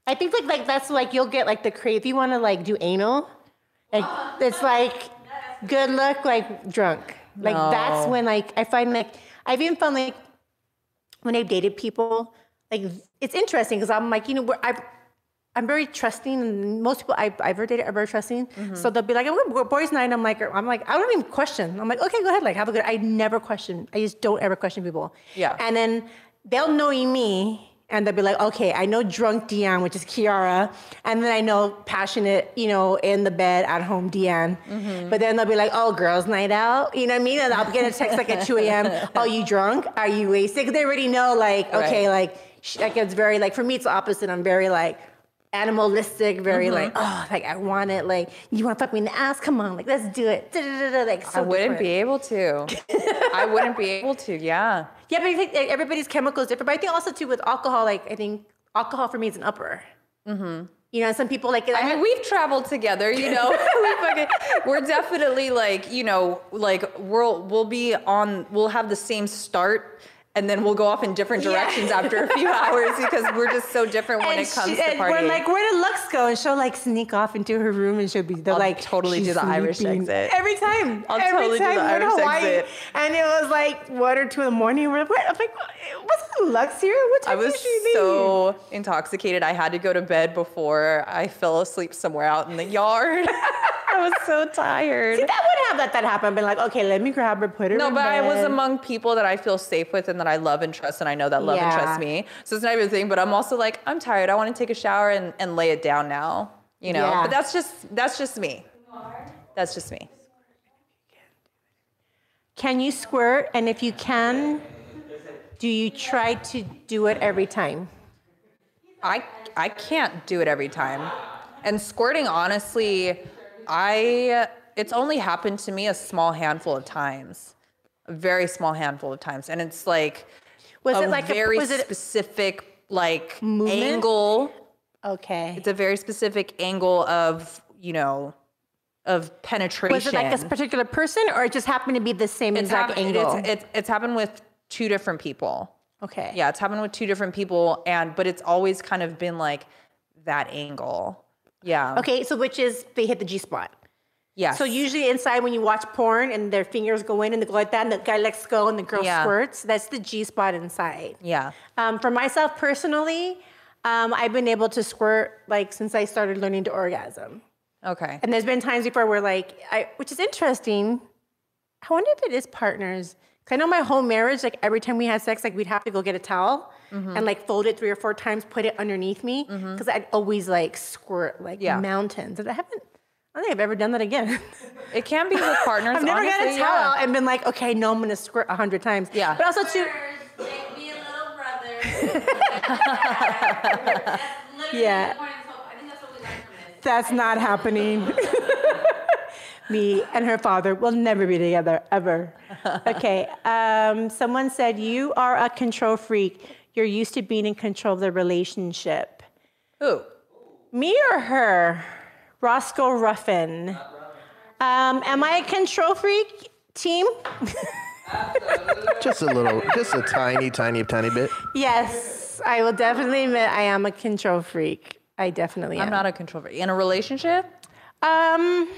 I think like like that's like you'll get like the crave. If you want to like do anal, like it's like good luck like drunk. Like that's when like I find like I've even found like when I've dated people like it's interesting because I'm like you know we're, I've. I'm very trusting, and most people I've, I've ever dated are very trusting. Mm-hmm. So they'll be like, "Oh, we're boys' night." I'm like, I'm like, I don't even question. I'm like, okay, go ahead, like have a good. I never question. I just don't ever question people. Yeah. And then they'll know me and they'll be like, okay, I know drunk Deanne, which is Kiara. And then I know passionate, you know, in the bed at home Deanne. Mm-hmm. But then they'll be like, oh, girls' night out. You know what I mean? And I'll get a text like at 2 a.m. Oh, [laughs] you drunk? Are you wasted? 'Cause they already know, like, okay, Right. like, like it's very like for me it's the opposite. I'm very like animalistic, very like oh like I want it. Like you want to fuck me in the ass? Come on, like let's do it. Da-da-da-da, Like so I wouldn't different. be able to. I wouldn't be able to. Yeah. Yeah, but I think everybody's chemical is different. But I think also too with alcohol, like I think alcohol for me is an upper. Mm-hmm. You know, some people like. I mean, we've traveled together, you know. [laughs] we fucking, we're definitely like, you know, like we'll we'll be on, we'll have the same start, and then we'll go off in different Yeah. directions after a few [laughs] hours because we're just so different when and it comes she- to and partying. We're like, where did Lux go? And she'll like sneak off into her room and she'll be I'll like totally do the Irish exit. every time. I'll every totally do time the we're in Irish Hawaii. exit. And it was like one or two in the morning. We're like, what? I'm like, wasn't Lux here? What I time was she leave? so intoxicated. I had to go to bed before I fell asleep somewhere out in the yard. [laughs] I was so tired. See, that would have let that happen. Been like, okay, let me grab her, put her. No, but I was among people that I feel safe with and that I love and trust, and I know that love and trust me. So it's not even a thing. But I'm also like, I'm tired. I want to take a shower and, and lay it down now. You know. Yeah. But that's just that's just me. That's just me. Can you squirt? And if you can, do you try to do it every time? I I can't do it every time. And squirting, honestly, I it's only happened to me a small handful of times, a very small handful of times, and it's like Was it like very a, was it specific like Movement? angle. okay? It's a very specific angle of you know of penetration. Was it like this particular person, or it just happened to be the same it's, exact angle? it's, it's it's happened with two different people. okay. Yeah, it's happened with two different people, and but it's always kind of been like that angle. Yeah. Okay. So which is they hit the G spot. Yeah. So usually inside when you watch porn and their fingers go in and they go like that, and the guy lets go and the girl Yeah. squirts. That's the G spot inside. Yeah. Um, for myself personally, um, I've been able to squirt like since I started learning to orgasm. Okay. And there's been times before where like I, which is interesting. I wonder if it is partners. 'Cause I know my whole marriage, like every time we had sex, like we'd have to go get a towel Mm-hmm. and like fold it three or four times, put it underneath me, because I'd always like squirt like Yeah. mountains. And I haven't. I don't think I've ever done that again. It can be with partners. [laughs] I've never got a honestly, towel yeah. and been like, okay, no, I'm gonna squirt a hundred times. Yeah. But also too, Make a little brother. [laughs] Yeah. the point of this whole- I think that's what we learned from this. that's not happening. [laughs] Me and her father will never be together ever. Okay. Um, someone said you are a control freak. You're used to being in control of the relationship. Who? Me or her? Roscoe Ruffin. Um, am I a control freak? Team? [laughs] Just a little, just a tiny, tiny, tiny bit. Yes, I will definitely admit I am a control freak. I definitely am. I'm not a control freak in a relationship. Um,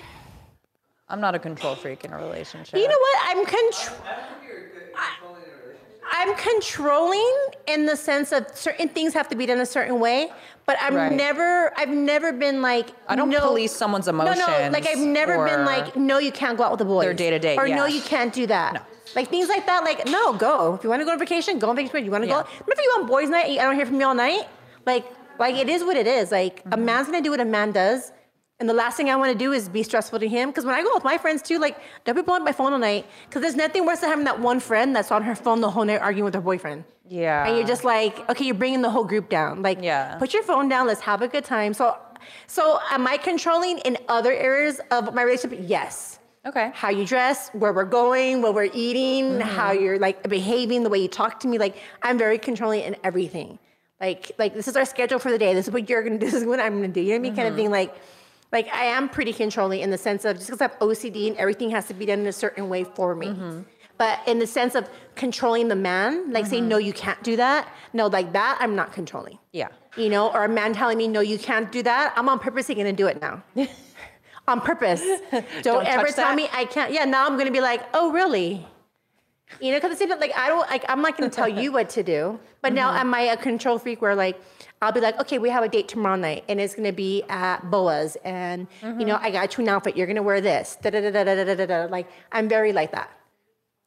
I'm not a control freak in a relationship. you know what? I'm control. I'm controlling in the sense of certain things have to be done a certain way, but I'm Right. never, I've never been like, I don't no, police someone's emotions. no, no, like I've never been like, no, you can't go out with the boys. Their day-to-day, Or no, you can't do that. No. Like things like that, like, no, go. If you want to go on vacation, go on vacation. You want to Yeah. go. Remember you on boys' night, I don't hear from you all night? Like, like it is what it is. Like a Mm-hmm. man's gonna do what a man does. And the last thing I want to do is be stressful to him. Because when I go with my friends too, like, don't be blowing up my phone all night. Because there's nothing worse than having that one friend that's on her phone the whole night arguing with her boyfriend. Yeah. And you're just like, okay, you're bringing the whole group down. Like, Yeah. put your phone down. Let's have a good time. So, so am I controlling in other areas of my relationship? Yes. Okay. How you dress, where we're going, what we're eating, Mm-hmm. how you're like behaving, the way you talk to me. Like, I'm very controlling in everything. Like, like this is our schedule for the day. This is what you're gonna do. [laughs] This is what I'm gonna do. You know what I mean? Kind of Mm-hmm. thing. Like, like I am pretty controlling in the sense of just because I have OCD and everything has to be done in a certain way for me. Mm-hmm. But in the sense of controlling the man, like saying no, you can't do that. No, like that, I'm not controlling. Yeah. You know, or a man telling me no, you can't do that. I'm on purposely gonna do it now. [laughs] on purpose. [laughs] Don't, Don't ever tell that. me I can't. Yeah, now I'm gonna be like, oh really? You know, because it's even like I don't like I'm not gonna tell [laughs] you what to do. But now Mm-hmm. am I a control freak where like I'll be like, okay, we have a date tomorrow night and it's gonna be at Boa's and you know, Mm-hmm. I got you an outfit, you're gonna wear this. Da da da da da da da da. Like I'm very like that.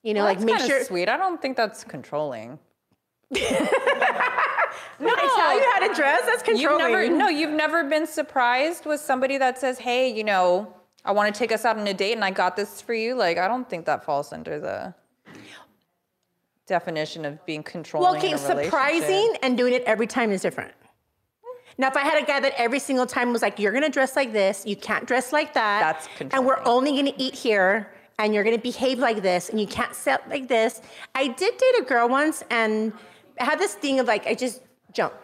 You know, Well, like make sure sweet. I don't think that's controlling. [laughs] no, I tell you how to dress. That's You've controlling. never no, you've never been surprised with somebody that says, "Hey, you know, I want to take us out on a date and I got this for you." Like, I don't think that falls under the definition of being controlling. Well, okay, surprising and doing it every time is different. Now, if I had a guy that every single time was like, "You're gonna dress like this, you can't dress like that," That's and we're only gonna eat here, and you're gonna behave like this, and you can't sit like this. I did date a girl once, and I had this thing of like, I just jump.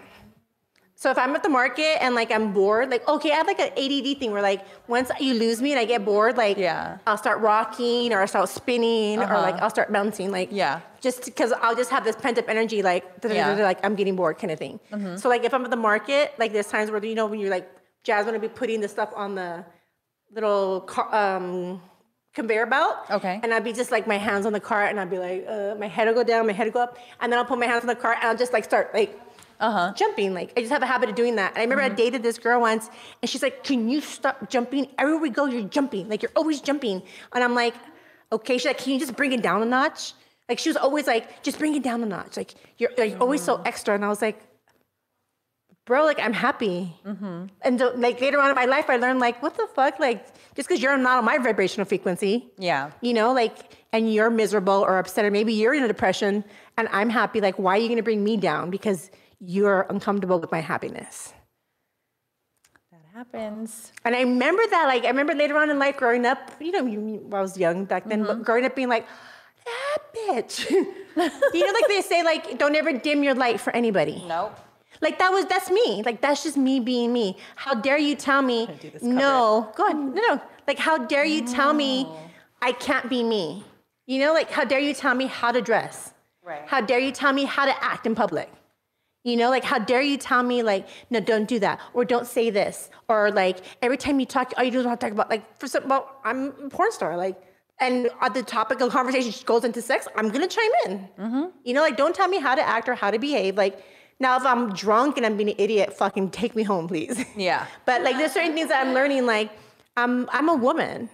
So if I'm at the market and like I'm bored, like okay, I have like an ADD thing where like once you lose me and I get bored, like Yeah. I'll start rocking or I'll start spinning or Uh-huh. like I'll start bouncing, like Yeah. just because I'll just have this pent up energy, like Yeah. Mm-hmm. like I'm getting bored kind of thing. So like if I'm at the market, like there's times where you know when you're like Jasmine will be putting the stuff on the little car, um, conveyor belt. Okay. And I'd be just like my hands on the cart and I'd be like, uh, my head will go down, my head will go up, and then I'll put my hands on the cart and I'll just like start like Uh-huh. jumping. Like I just have a habit of doing that. And I remember I dated this girl once, and she's like, "Can you stop jumping? Everywhere we go, you're jumping. Like you're always jumping." And I'm like, "Okay." She's like, "Can you just bring it down a notch?" Like she was always like, "Just bring it down a notch. Like you're like always so extra." And I was like, "Bro, like I'm happy." Mm-hmm. And so, like later on in my life, I learned like, what the fuck? Like just because you're not on my vibrational frequency, Yeah. you know, like, and you're miserable or upset, or maybe you're in a depression and I'm happy, like, why are you gonna bring me down? Because you're uncomfortable with my happiness. That happens. And I remember that, like, I remember later on in life growing up, you know, you- I was young back then, but mm-hmm. growing up being like, that bitch. [laughs] you know, like they say, like, don't ever dim your light for anybody. Nope. Like that was that's me. Like that's just me being me. How dare you tell me no? Go ahead. No, no. Like how dare you tell me I can't be me? You know, like how dare you tell me how to dress? Right. How dare you tell me how to act in public? You know, like how dare you tell me like no, don't do that or don't say this or like every time you talk, all you do is want to talk about like for some. Well, I'm a porn star, like. And uh, the topic of [laughs] conversation goes into sex. I'm gonna chime in. You know, like don't tell me how to act or how to behave. Like now, if I'm drunk and I'm being an idiot, fucking take me home, please. [laughs] Yeah. but like, there's certain things that I'm learning. Like, I'm I'm a woman.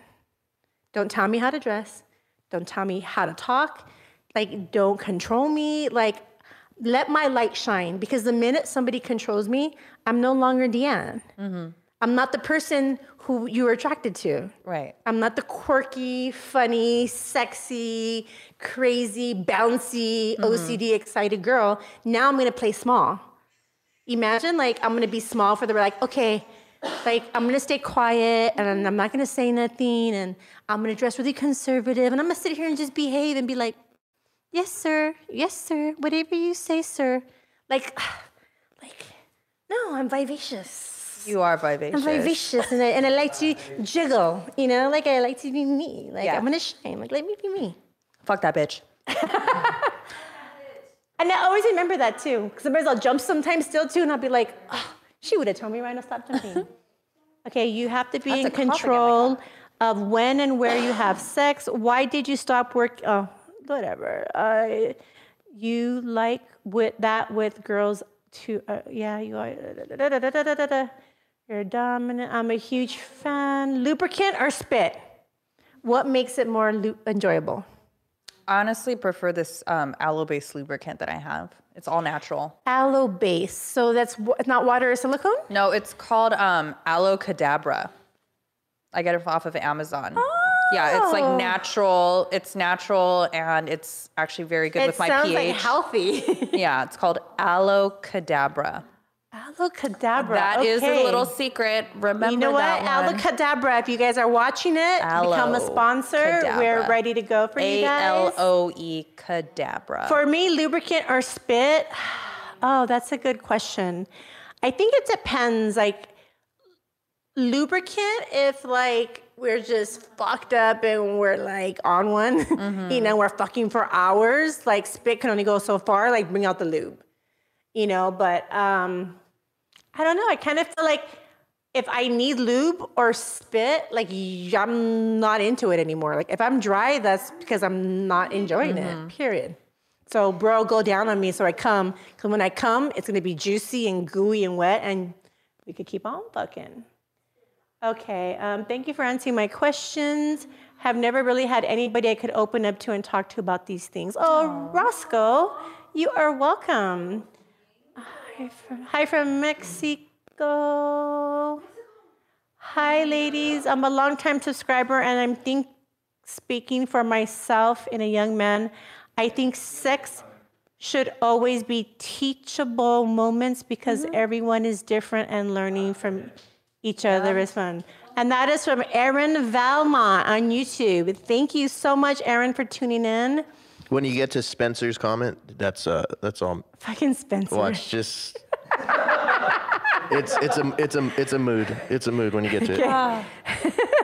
Don't tell me how to dress. Don't tell me how to talk. Like, don't control me. Like, let my light shine. Because the minute somebody controls me, I'm no longer Deanne. Mm-hmm. I'm not the person who you were attracted to. Right. I'm not the quirky, funny, sexy, crazy, bouncy, mm-hmm. OCD excited girl. Now I'm gonna play small. Imagine like I'm gonna be small for the like, okay, like I'm gonna stay quiet and I'm not gonna say nothing and I'm gonna dress really conservative and I'm gonna sit here and just behave and be like, yes, sir, yes, sir, whatever you say, sir. Like, [sighs] like, no, I'm vivacious. You are vivacious. I'm vivacious and I, and I like to jiggle, you know, like I like to be me. Like Yeah. I'm gonna shine. Like let me be me. Fuck that bitch. [laughs] And I always remember that too. Because sometimes I'll jump sometimes still too, and I'll be like, oh, she would have told me right now stop jumping. [laughs] okay, you have to be That's in a cop again, my control of when and where you have sex. Why did you stop work? Oh, whatever. Uh, you like with that with girls too. Uh, yeah, you are. da, da, da. You're dominant. I'm a huge fan. Lubricant or spit? What makes it more lu- enjoyable? Honestly, prefer this um, aloe-based lubricant that I have. It's all natural. Aloe base. So that's wa- not water or silicone? No, it's called um, Aloe Cadabra. I get it off of Amazon. Yeah, it's Oh. like natural. It's natural and it's actually very good It with my pH. It sounds like healthy. [laughs] yeah, it's called Aloe Cadabra. Aloe Cadabra. That is okay. a little secret. Remember You know what? Aloe Cadabra. If you guys are watching it, become a sponsor. We're ready to go for you guys. L O E Cadabra. For me, lubricant or spit? [sighs] Oh, that's a good question. I think it depends. Like lubricant, if like we're just fucked up and we're like on one, [laughs] you know, we're fucking for hours. Like spit can only go so far. Like bring out the lube, you know. But um, I don't know. I kind of feel like if I need lube or spit, like I'm not into it anymore. Like if I'm dry, that's because I'm not enjoying it. Period. So bro, go down on me so I come. Cause when I come, it's gonna be juicy and gooey and wet, and we could keep on fucking. Okay. Um, thank you for answering my questions. Have never really had anybody I could open up to and talk to about these things. Oh, Roscoe, you are welcome. Hi from, hi from Mexico. Hi, ladies. I'm a longtime subscriber, and I'm think speaking for myself and a young man. I think sex should always be teachable moments because everyone is different and learning from each other is fun. And that is from Erin Valmont on YouTube. Thank you so much, Erin, for tuning in. When you get to Spencer's comment, that's uh that's all. Fucking Spencer. Watch, just. It's it's a it's a it's a mood. It's a mood when you get to it. [laughs]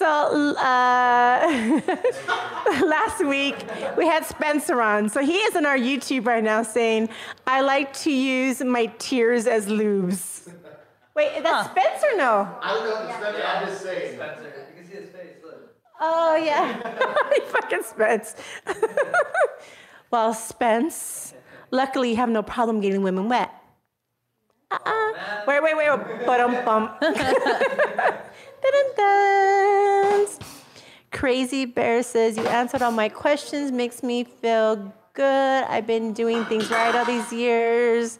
So uh, [laughs] last week we had Spencer on. So he is in our YouTube right now saying, "I like to use my tears as lubes." Wait, is that Spencer? No. I don't know, if Spencer. I'm just saying. Spencer. You can see his face. Look. Oh yeah, [laughs] [laughs] he fucking Spence. [laughs] well, Spence, luckily you have no problem getting women wet. Uh-uh. Oh, wait, wait, wait. Bum bum. Crazy Bear says you answered all my questions. Makes me feel good. I've been doing things right all these years.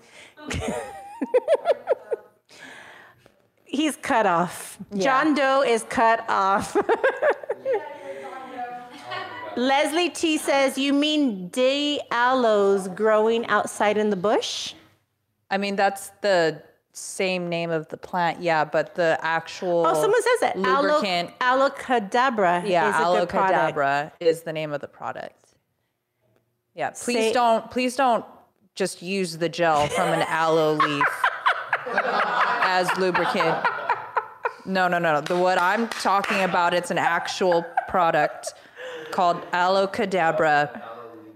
He's cut off. John Doe is cut off. [laughs] Leslie T says, You mean day aloes growing outside in the bush? I mean, that's the same name of the plant, yeah, but the actual Oh, someone says it. lubricant. Aloe, alocadabra yeah. Aloe Cadabra is the name of the product. Yeah, please Say- don't please don't just use the gel from an aloe leaf as lubricant. No, no, no. no. The what I'm talking about, it's an actual product called aloe cadabra.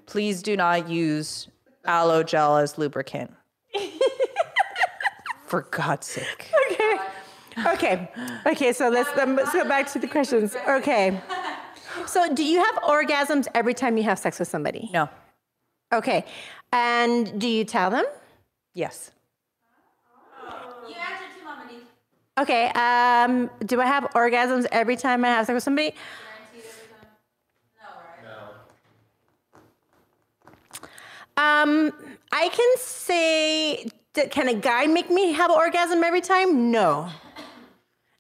Please do not use aloe gel as lubricant. [laughs] For God's sake. Okay. Okay. Okay, so let's, um, let's go back to the questions. Okay. So, do you have orgasms every time you have sex with somebody? No. Okay. And do you tell them? Yes. You answered too, Mama D. Okay. Um, do I have orgasms every time I have sex with somebody? Guaranteed every time. No. Um, I can say, can a guy make me have an orgasm every time? No.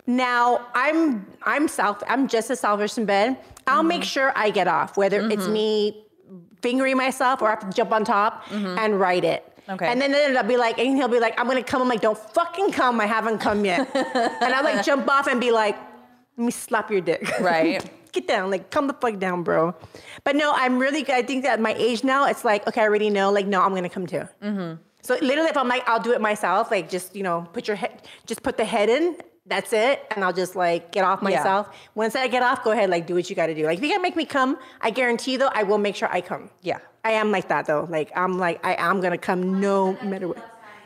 Now I'm I'm self I'm just as selfish in bed. I'll make sure I get off, whether it's me fingering myself or I have to jump on top and write it. Okay. And then, then I'll be like, and he'll be like, I'm gonna come. I'm like, don't fucking come. I haven't come yet. and I like jump off and be like, let me slap your dick. Right. [laughs] Get down, like come the fuck down, bro. But no, I'm really. I think that my age now, it's like, okay, I already know. Like, no, I'm gonna come too. Mm-hmm. So literally, if I'm like, I'll do it myself. Like, just you know, put your head, just put the head in. That's it, and I'll just like get off Yeah. myself. Once I get off, go ahead, like do what you got to do. Like if you can make me come, I guarantee though, I will make sure I come. Yeah. I am like that though. Like I'm like I am gonna come no matter what.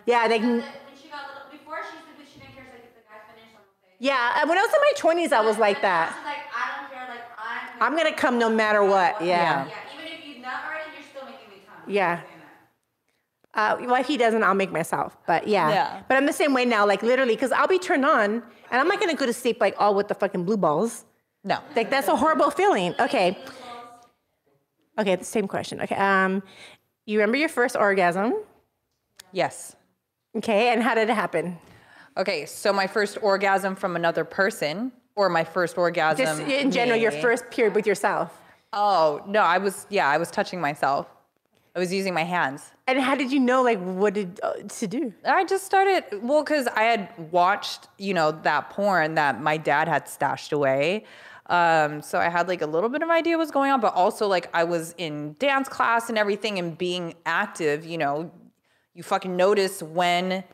Yeah, like When she got little, before she said that she didn't care like if the guy finished on the face. yeah. Uh, when I was in my twenties, I was like that. Like, I don't care. Like I'm. I'm gonna come no matter what. Yeah. Yeah. Even if you're not already, you're still making me come. Yeah. Uh, well, if he doesn't, I'll make myself. But yeah. Yeah. But I'm the same way now, like literally, because I'll be turned on and I'm not gonna go to sleep like all with the fucking blue balls. No. Like that's a horrible feeling. Okay. Okay, the same question. Okay. Um, you remember your first orgasm? Yes. Okay, and how did it happen? Okay, so my first orgasm from another person, or my first orgasm Just in general, your first period with yourself. Oh no, I was yeah, I was touching myself. I was using my hands. And how did you know like what did uh, to do? I just started well because I had watched you know that porn that my dad had stashed away. Um, so I had like a little bit of idea what was going on, but also like I was in dance class and everything and being active. You know, you fucking notice when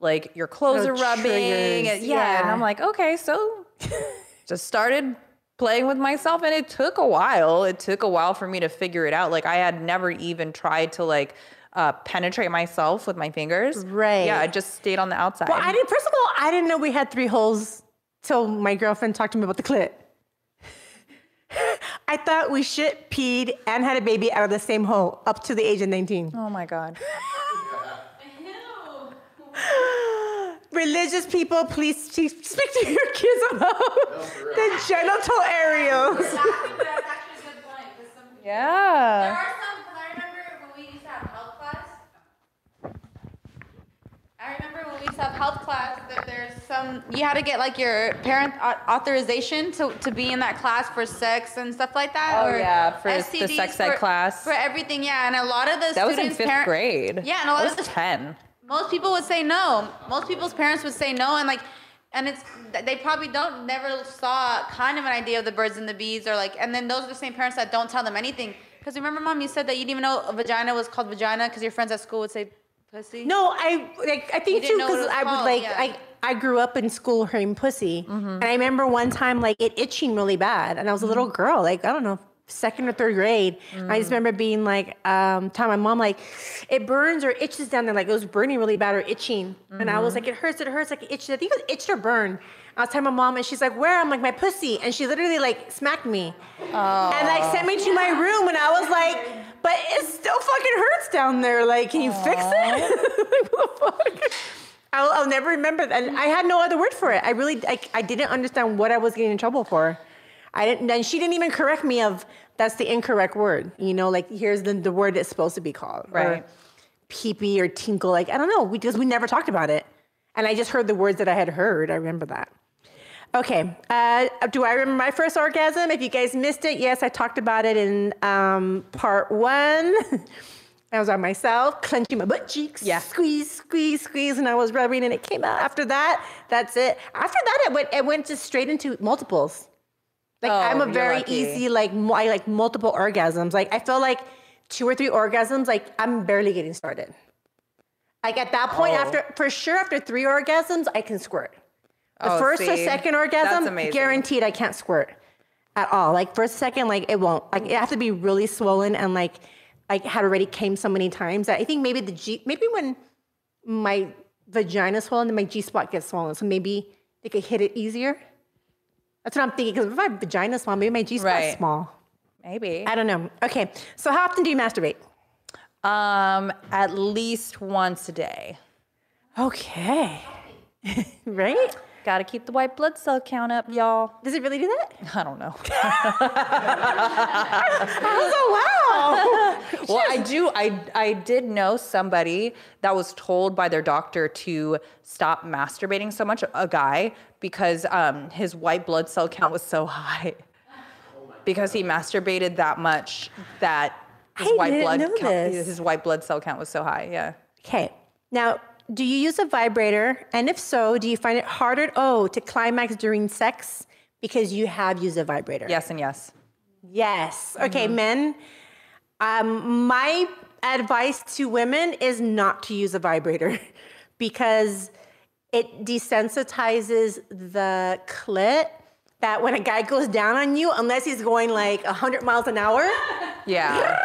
like your clothes Little are rubbing. triggers, yeah, and. I'm like, okay, so [laughs] just started playing with myself and it took a while it took a while for me to figure it out like i had never even tried to like uh, penetrate myself with my fingers Right. yeah i just stayed on the outside Well, I didn't. First of all, I didn't know we had three holes till my girlfriend talked to me about the clit. [laughs] I thought we shit, peed, and had a baby out of the same hole up to the age of 19. oh my god [laughs] [laughs] Religious people, please speak to your kids about [laughs] the genital areas. Exactly, but that's actually a good point. 'cause some people- There yeah are some, because I remember when we used to have health class. I remember when we used to have health class, that there's some you had to get like your parent authorization to, to be in that class for sex and stuff like that. Oh, or yeah, for the sex ed for- class. for everything. Yeah, and a lot of the That was in fifth parent- grade. Yeah, and a lot I of was the ten. Most people would say no. Most people's parents would say no, and like, and it's they probably don't never saw kind of an idea of the birds and the bees, or like, and then those are the same parents that don't tell them anything. Because remember, mom, you said that you didn't even know a vagina was called vagina because your friends at school would say pussy. No, I like I think too know what it because I would like yeah. I I grew up in school hearing pussy, Mm-hmm. and I remember one time like it itching really bad, and I was a Mm-hmm. little girl, like I don't know, second or third grade. I Mm. just remember being like, um, telling my mom like, it burns or itches down there, like it was burning really bad or itching, and I Mm-hmm. was like, it hurts, it hurts, like it itches. I think it was itched or burned. I was telling my mom, and she's like, "Where?" I'm like, "My pussy," and she literally like smacked me, and like sent me to my room, and I was like, "But it still fucking hurts down there. Like, can you fix it?" [laughs] like, what the fuck? I'll, I'll never remember that. And I had no other word for it. I really, I, I didn't understand what I was getting in trouble for. I didn't, and she didn't even correct me of that's the incorrect word. You know, like here's the, the word it's supposed to be called. Or Right. peepee or tinkle. Like, I don't know, because we never talked about it. And I just heard the words that I had heard. I remember that. Okay. Uh, do I remember my first orgasm? If you guys missed it, yes, I talked about it in um, part one. [laughs] I was on myself, clenching my butt cheeks. Yeah. Squeeze, squeeze, squeeze, and I was rubbing, and it came out. After that, that's it. After that, it went. It went just straight into multiples. Like Oh, I'm a very lucky. easy, like I like multiple orgasms. Like I feel like two or three orgasms, like I'm barely getting started. Like at that point, Oh. after for sure, after three orgasms, I can squirt. The Oh, first or second orgasm, guaranteed I can't squirt at all. Like first, second, like it won't. Like it has to be really swollen and like I had already came so many times that I think maybe the G maybe when my vagina swollen, then my G spot gets swollen. So maybe they could hit it easier. That's what I'm thinking. Because if my vagina's small, maybe my G spot's Right. small. Maybe. I don't know. Okay. So how often do you masturbate? Um, at least once a day. Okay. [laughs] right? Got to keep the white blood cell count up, y'all. Does it really do that? [laughs] I don't know. [laughs] Oh wow. [laughs] well, I do. I I did know somebody that was told by their doctor to stop masturbating so much. A guy because um, his white blood cell count was so high because he masturbated that much that his I white blood count, this. his white blood cell count was so high. Yeah. Okay. Now, do you use a vibrator? And if so, do you find it harder oh to climax during sex because you have used a vibrator? Yes and yes. Yes. Okay, men. Um, my advice to women is not to use a vibrator [laughs] because it desensitizes the clit. That when a guy goes down on you, unless he's going like 100 miles an hour, Yeah.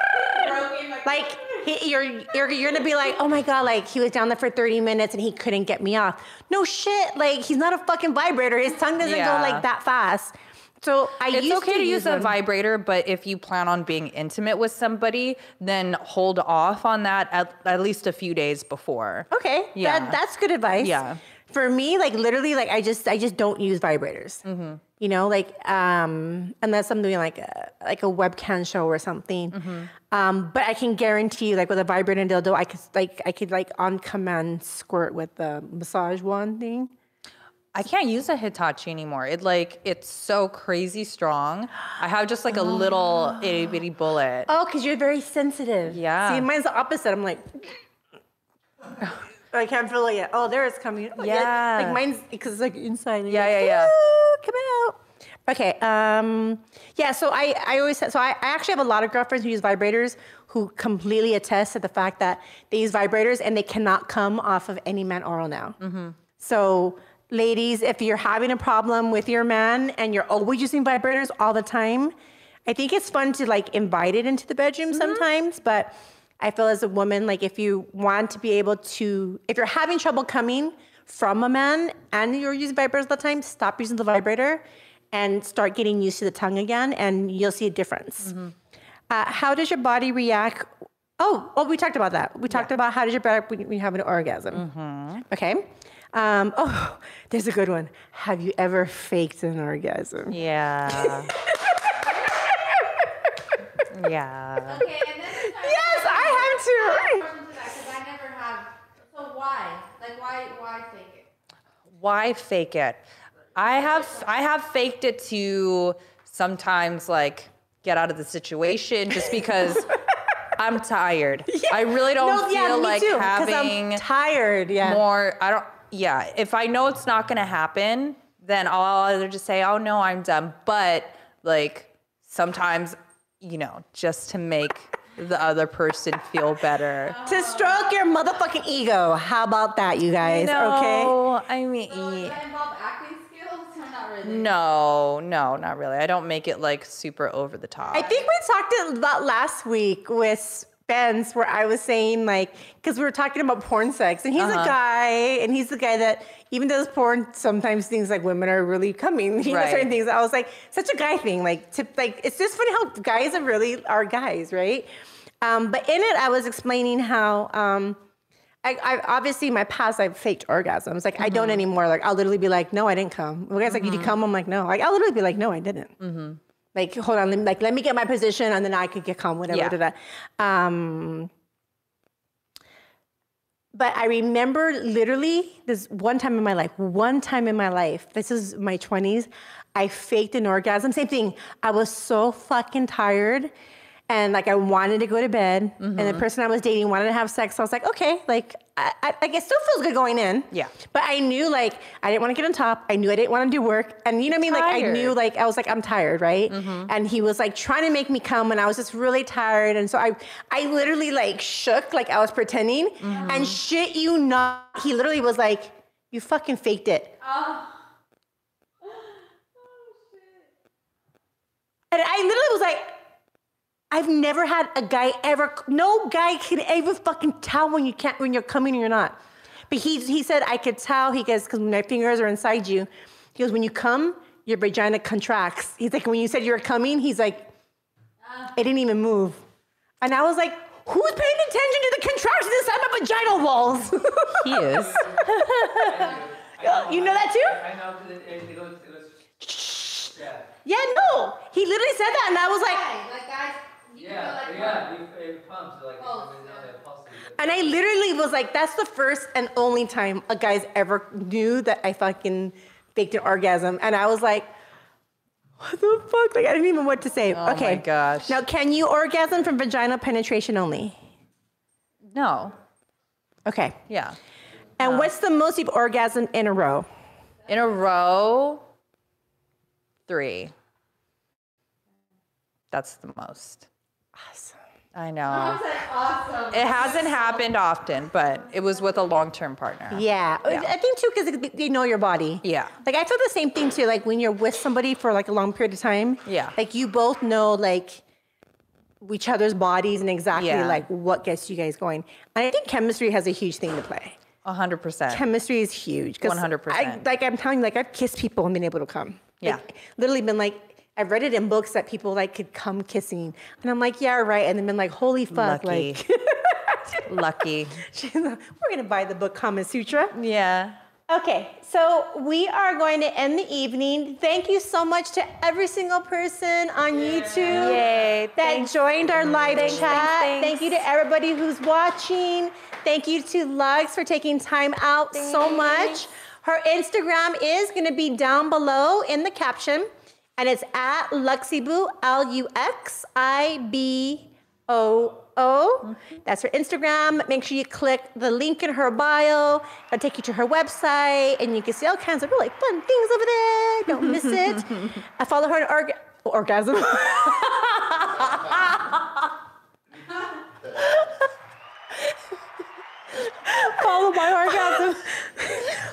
[laughs] like you're, you're you're gonna be like, oh my god, like he was down there for 30 minutes and he couldn't get me off. No shit, like he's not a fucking vibrator. His tongue doesn't Yeah. go like that fast. So I It's used okay to use a vibrator, but if you plan on being intimate with somebody, then hold off on that at, at least a few days before. Okay, Yeah. that, that's good advice. Yeah. For me, like literally, like I just I just don't use vibrators. Mm-hmm. You know, like um, unless I'm doing like a like a webcam show or something. Mm-hmm. Um, but I can guarantee, you, like with a vibrator and dildo, I could like I could like on command squirt with the massage wand thing. I can't use a Hitachi anymore. It like it's so crazy strong. I have just like a little [gasps] itty bitty bullet. Oh, because you're very sensitive. Yeah. See, mine's the opposite. I'm like. I can't feel it. Oh, there it's coming. Oh, Yeah. Like mine's because it's like inside. Yeah, like, yeah, yeah. "Ooh, Come out. Okay. Um. Yeah. So I I always so I, I actually have a lot of girlfriends who use vibrators who completely attest to the fact that they use vibrators and they cannot come off of any man oral now. Mm-hmm. So. Ladies, if you're having a problem with your man and you're always using vibrators all the time, I think it's fun to like invite it into the bedroom sometimes, but I feel as a woman, like if you want to be able to, if you're having trouble coming from a man and you're using vibrators all the time, stop using the vibrator and start getting used to the tongue again, and you'll see a difference. Uh, how does your body react? Oh, oh, we talked about that. We talked about how does your body when when you have an orgasm. Okay. Um, [laughs] oh, there's a good one. Have you ever faked an orgasm? Yeah. [laughs] yeah. Okay, why? Like why? Why fake it? Why fake it? I have I have faked it to sometimes like get out of the situation just because [laughs] I'm tired. I really don't No, feel yeah, like too, having I'm tired. Yeah. more I don't yeah, if I know it's not gonna happen, then I'll either just say, Oh no, I'm done. But like sometimes, you know, just to make the other person feel better. to stroke your motherfucking ego. How about that, you guys? Okay. No, I mean So does that involve acting skills not really? No, no, not really. I don't make it like super over the top. I think we talked about last week with Spence, where I was saying like, because we were talking about porn sex, and he's Uh-huh. a guy, and he's the guy that even does porn. Sometimes things like women are really coming. [laughs] You know, certain things. I was like, such a guy thing. Like, like it's just funny how guys are really are guys, right? Um, but in it, I was explaining how. Um, I, I obviously in my past I've faked orgasms. Like I don't anymore. Like I'll literally be like, no, I didn't come. The guy's like, did you come? I'm like, no. Like I'll literally be like, no, I didn't. Like hold on, let me, like let me get my position and then I could get come whatever. Yeah. Um, but I remember literally this one time in my life, one time in my life, this is my 20s, I faked an orgasm. Same thing. I was so fucking tired and like I wanted to go to bed. And the mm-hmm. person I was dating wanted to have sex. So I was like, okay, like I, I, like it still feels good going in. Yeah. But I knew like I didn't want to get on top. I knew I didn't want to do work. And you know what I mean? Like I knew like I was like, I'm tired, right? Mm-hmm. And he was like trying to make me come and I was just really tired. And so I I literally like shook like I was pretending. Mm-hmm. And shit you not, he literally was like, You fucking faked it. Oh. [gasps] oh shit. And I literally was like, I've never had a guy ever. No guy can ever fucking tell when you can't when you're coming or you're not. But he he said I could tell. He goes because my fingers are inside you. He goes when you come, your vagina contracts. He's like when you said you were coming, he's like, it didn't even move. And I was like, who's paying attention to the contractions inside my vaginal walls? he is. [laughs] you know that too? I know because it, it, it goes. It goes yeah. Yeah, no. He literally said that, and I was like, like guys, you Yeah, like yeah, you, it pumps like Pulse, I mean, now they. And I literally was like, that's the first and only time a guy's ever knew that I fucking faked an orgasm. And I was like, what the fuck? Like, I didn't even know what to say. Oh okay. my gosh. Now, can you orgasm from vaginal penetration only? No. Okay. Yeah. And um, what's the most you've orgasmed in a row? In a row, three. That's the most. Awesome. I know. awesome. It hasn't happened often, but it was with a long-term partner. Yeah. Yeah. I think too, because they know your body. Yeah. Like I feel the same thing too. Like when you're with somebody for like a long period of time. Yeah. Like you both know like each other's bodies and exactly Yeah. like what gets you guys going. And I think chemistry has a huge thing to play. A hundred percent. Chemistry is huge. 100%. I, like I'm telling you, like I've kissed people and been able to come. Yeah. Like, literally been like, I've read it in books that people like could come kissing. And I'm like, yeah, right. And then been like, holy fuck. Lucky. Like, [laughs] Lucky. she's like, we're going to buy the book Kama Sutra. Yeah. Okay, so we are going to end the evening. Thank you so much to every single person on YouTube Yay, that thanks. joined our live Thanks, chat. thanks. Thank you to everybody who's watching. Thank you to Lugs for taking time out so much. Her Instagram is going to be down below in the caption, and it's at Luxiboo, L U X I B O O. That's her Instagram. Make sure you click the link in her bio. It'll take you to her website, and you can see all kinds of really fun things over there. Don't miss it. I follow her on org- orgasm. [laughs] follow my orgasm.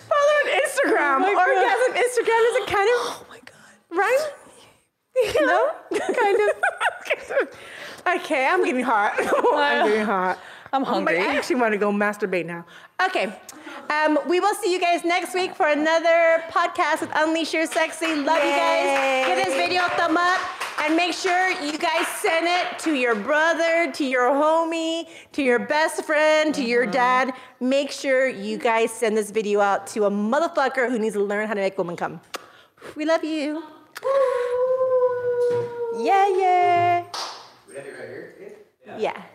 follow on Instagram. orgasm Instagram is a kind of. Right? No, [laughs] kind of. okay, I'm getting hot. [laughs] I'm getting hot. I'm hungry. I actually want to go masturbate now. Okay. Um, we will see you guys next week for another podcast with Unleash Your Sexy. Love you guys. Give this video a thumb up and make sure you guys send it to your brother, to your homie, to your best friend, to your dad. Make sure you guys send this video out to a motherfucker who needs to learn how to make women come. We love you. Yeah, yeah. Yeah.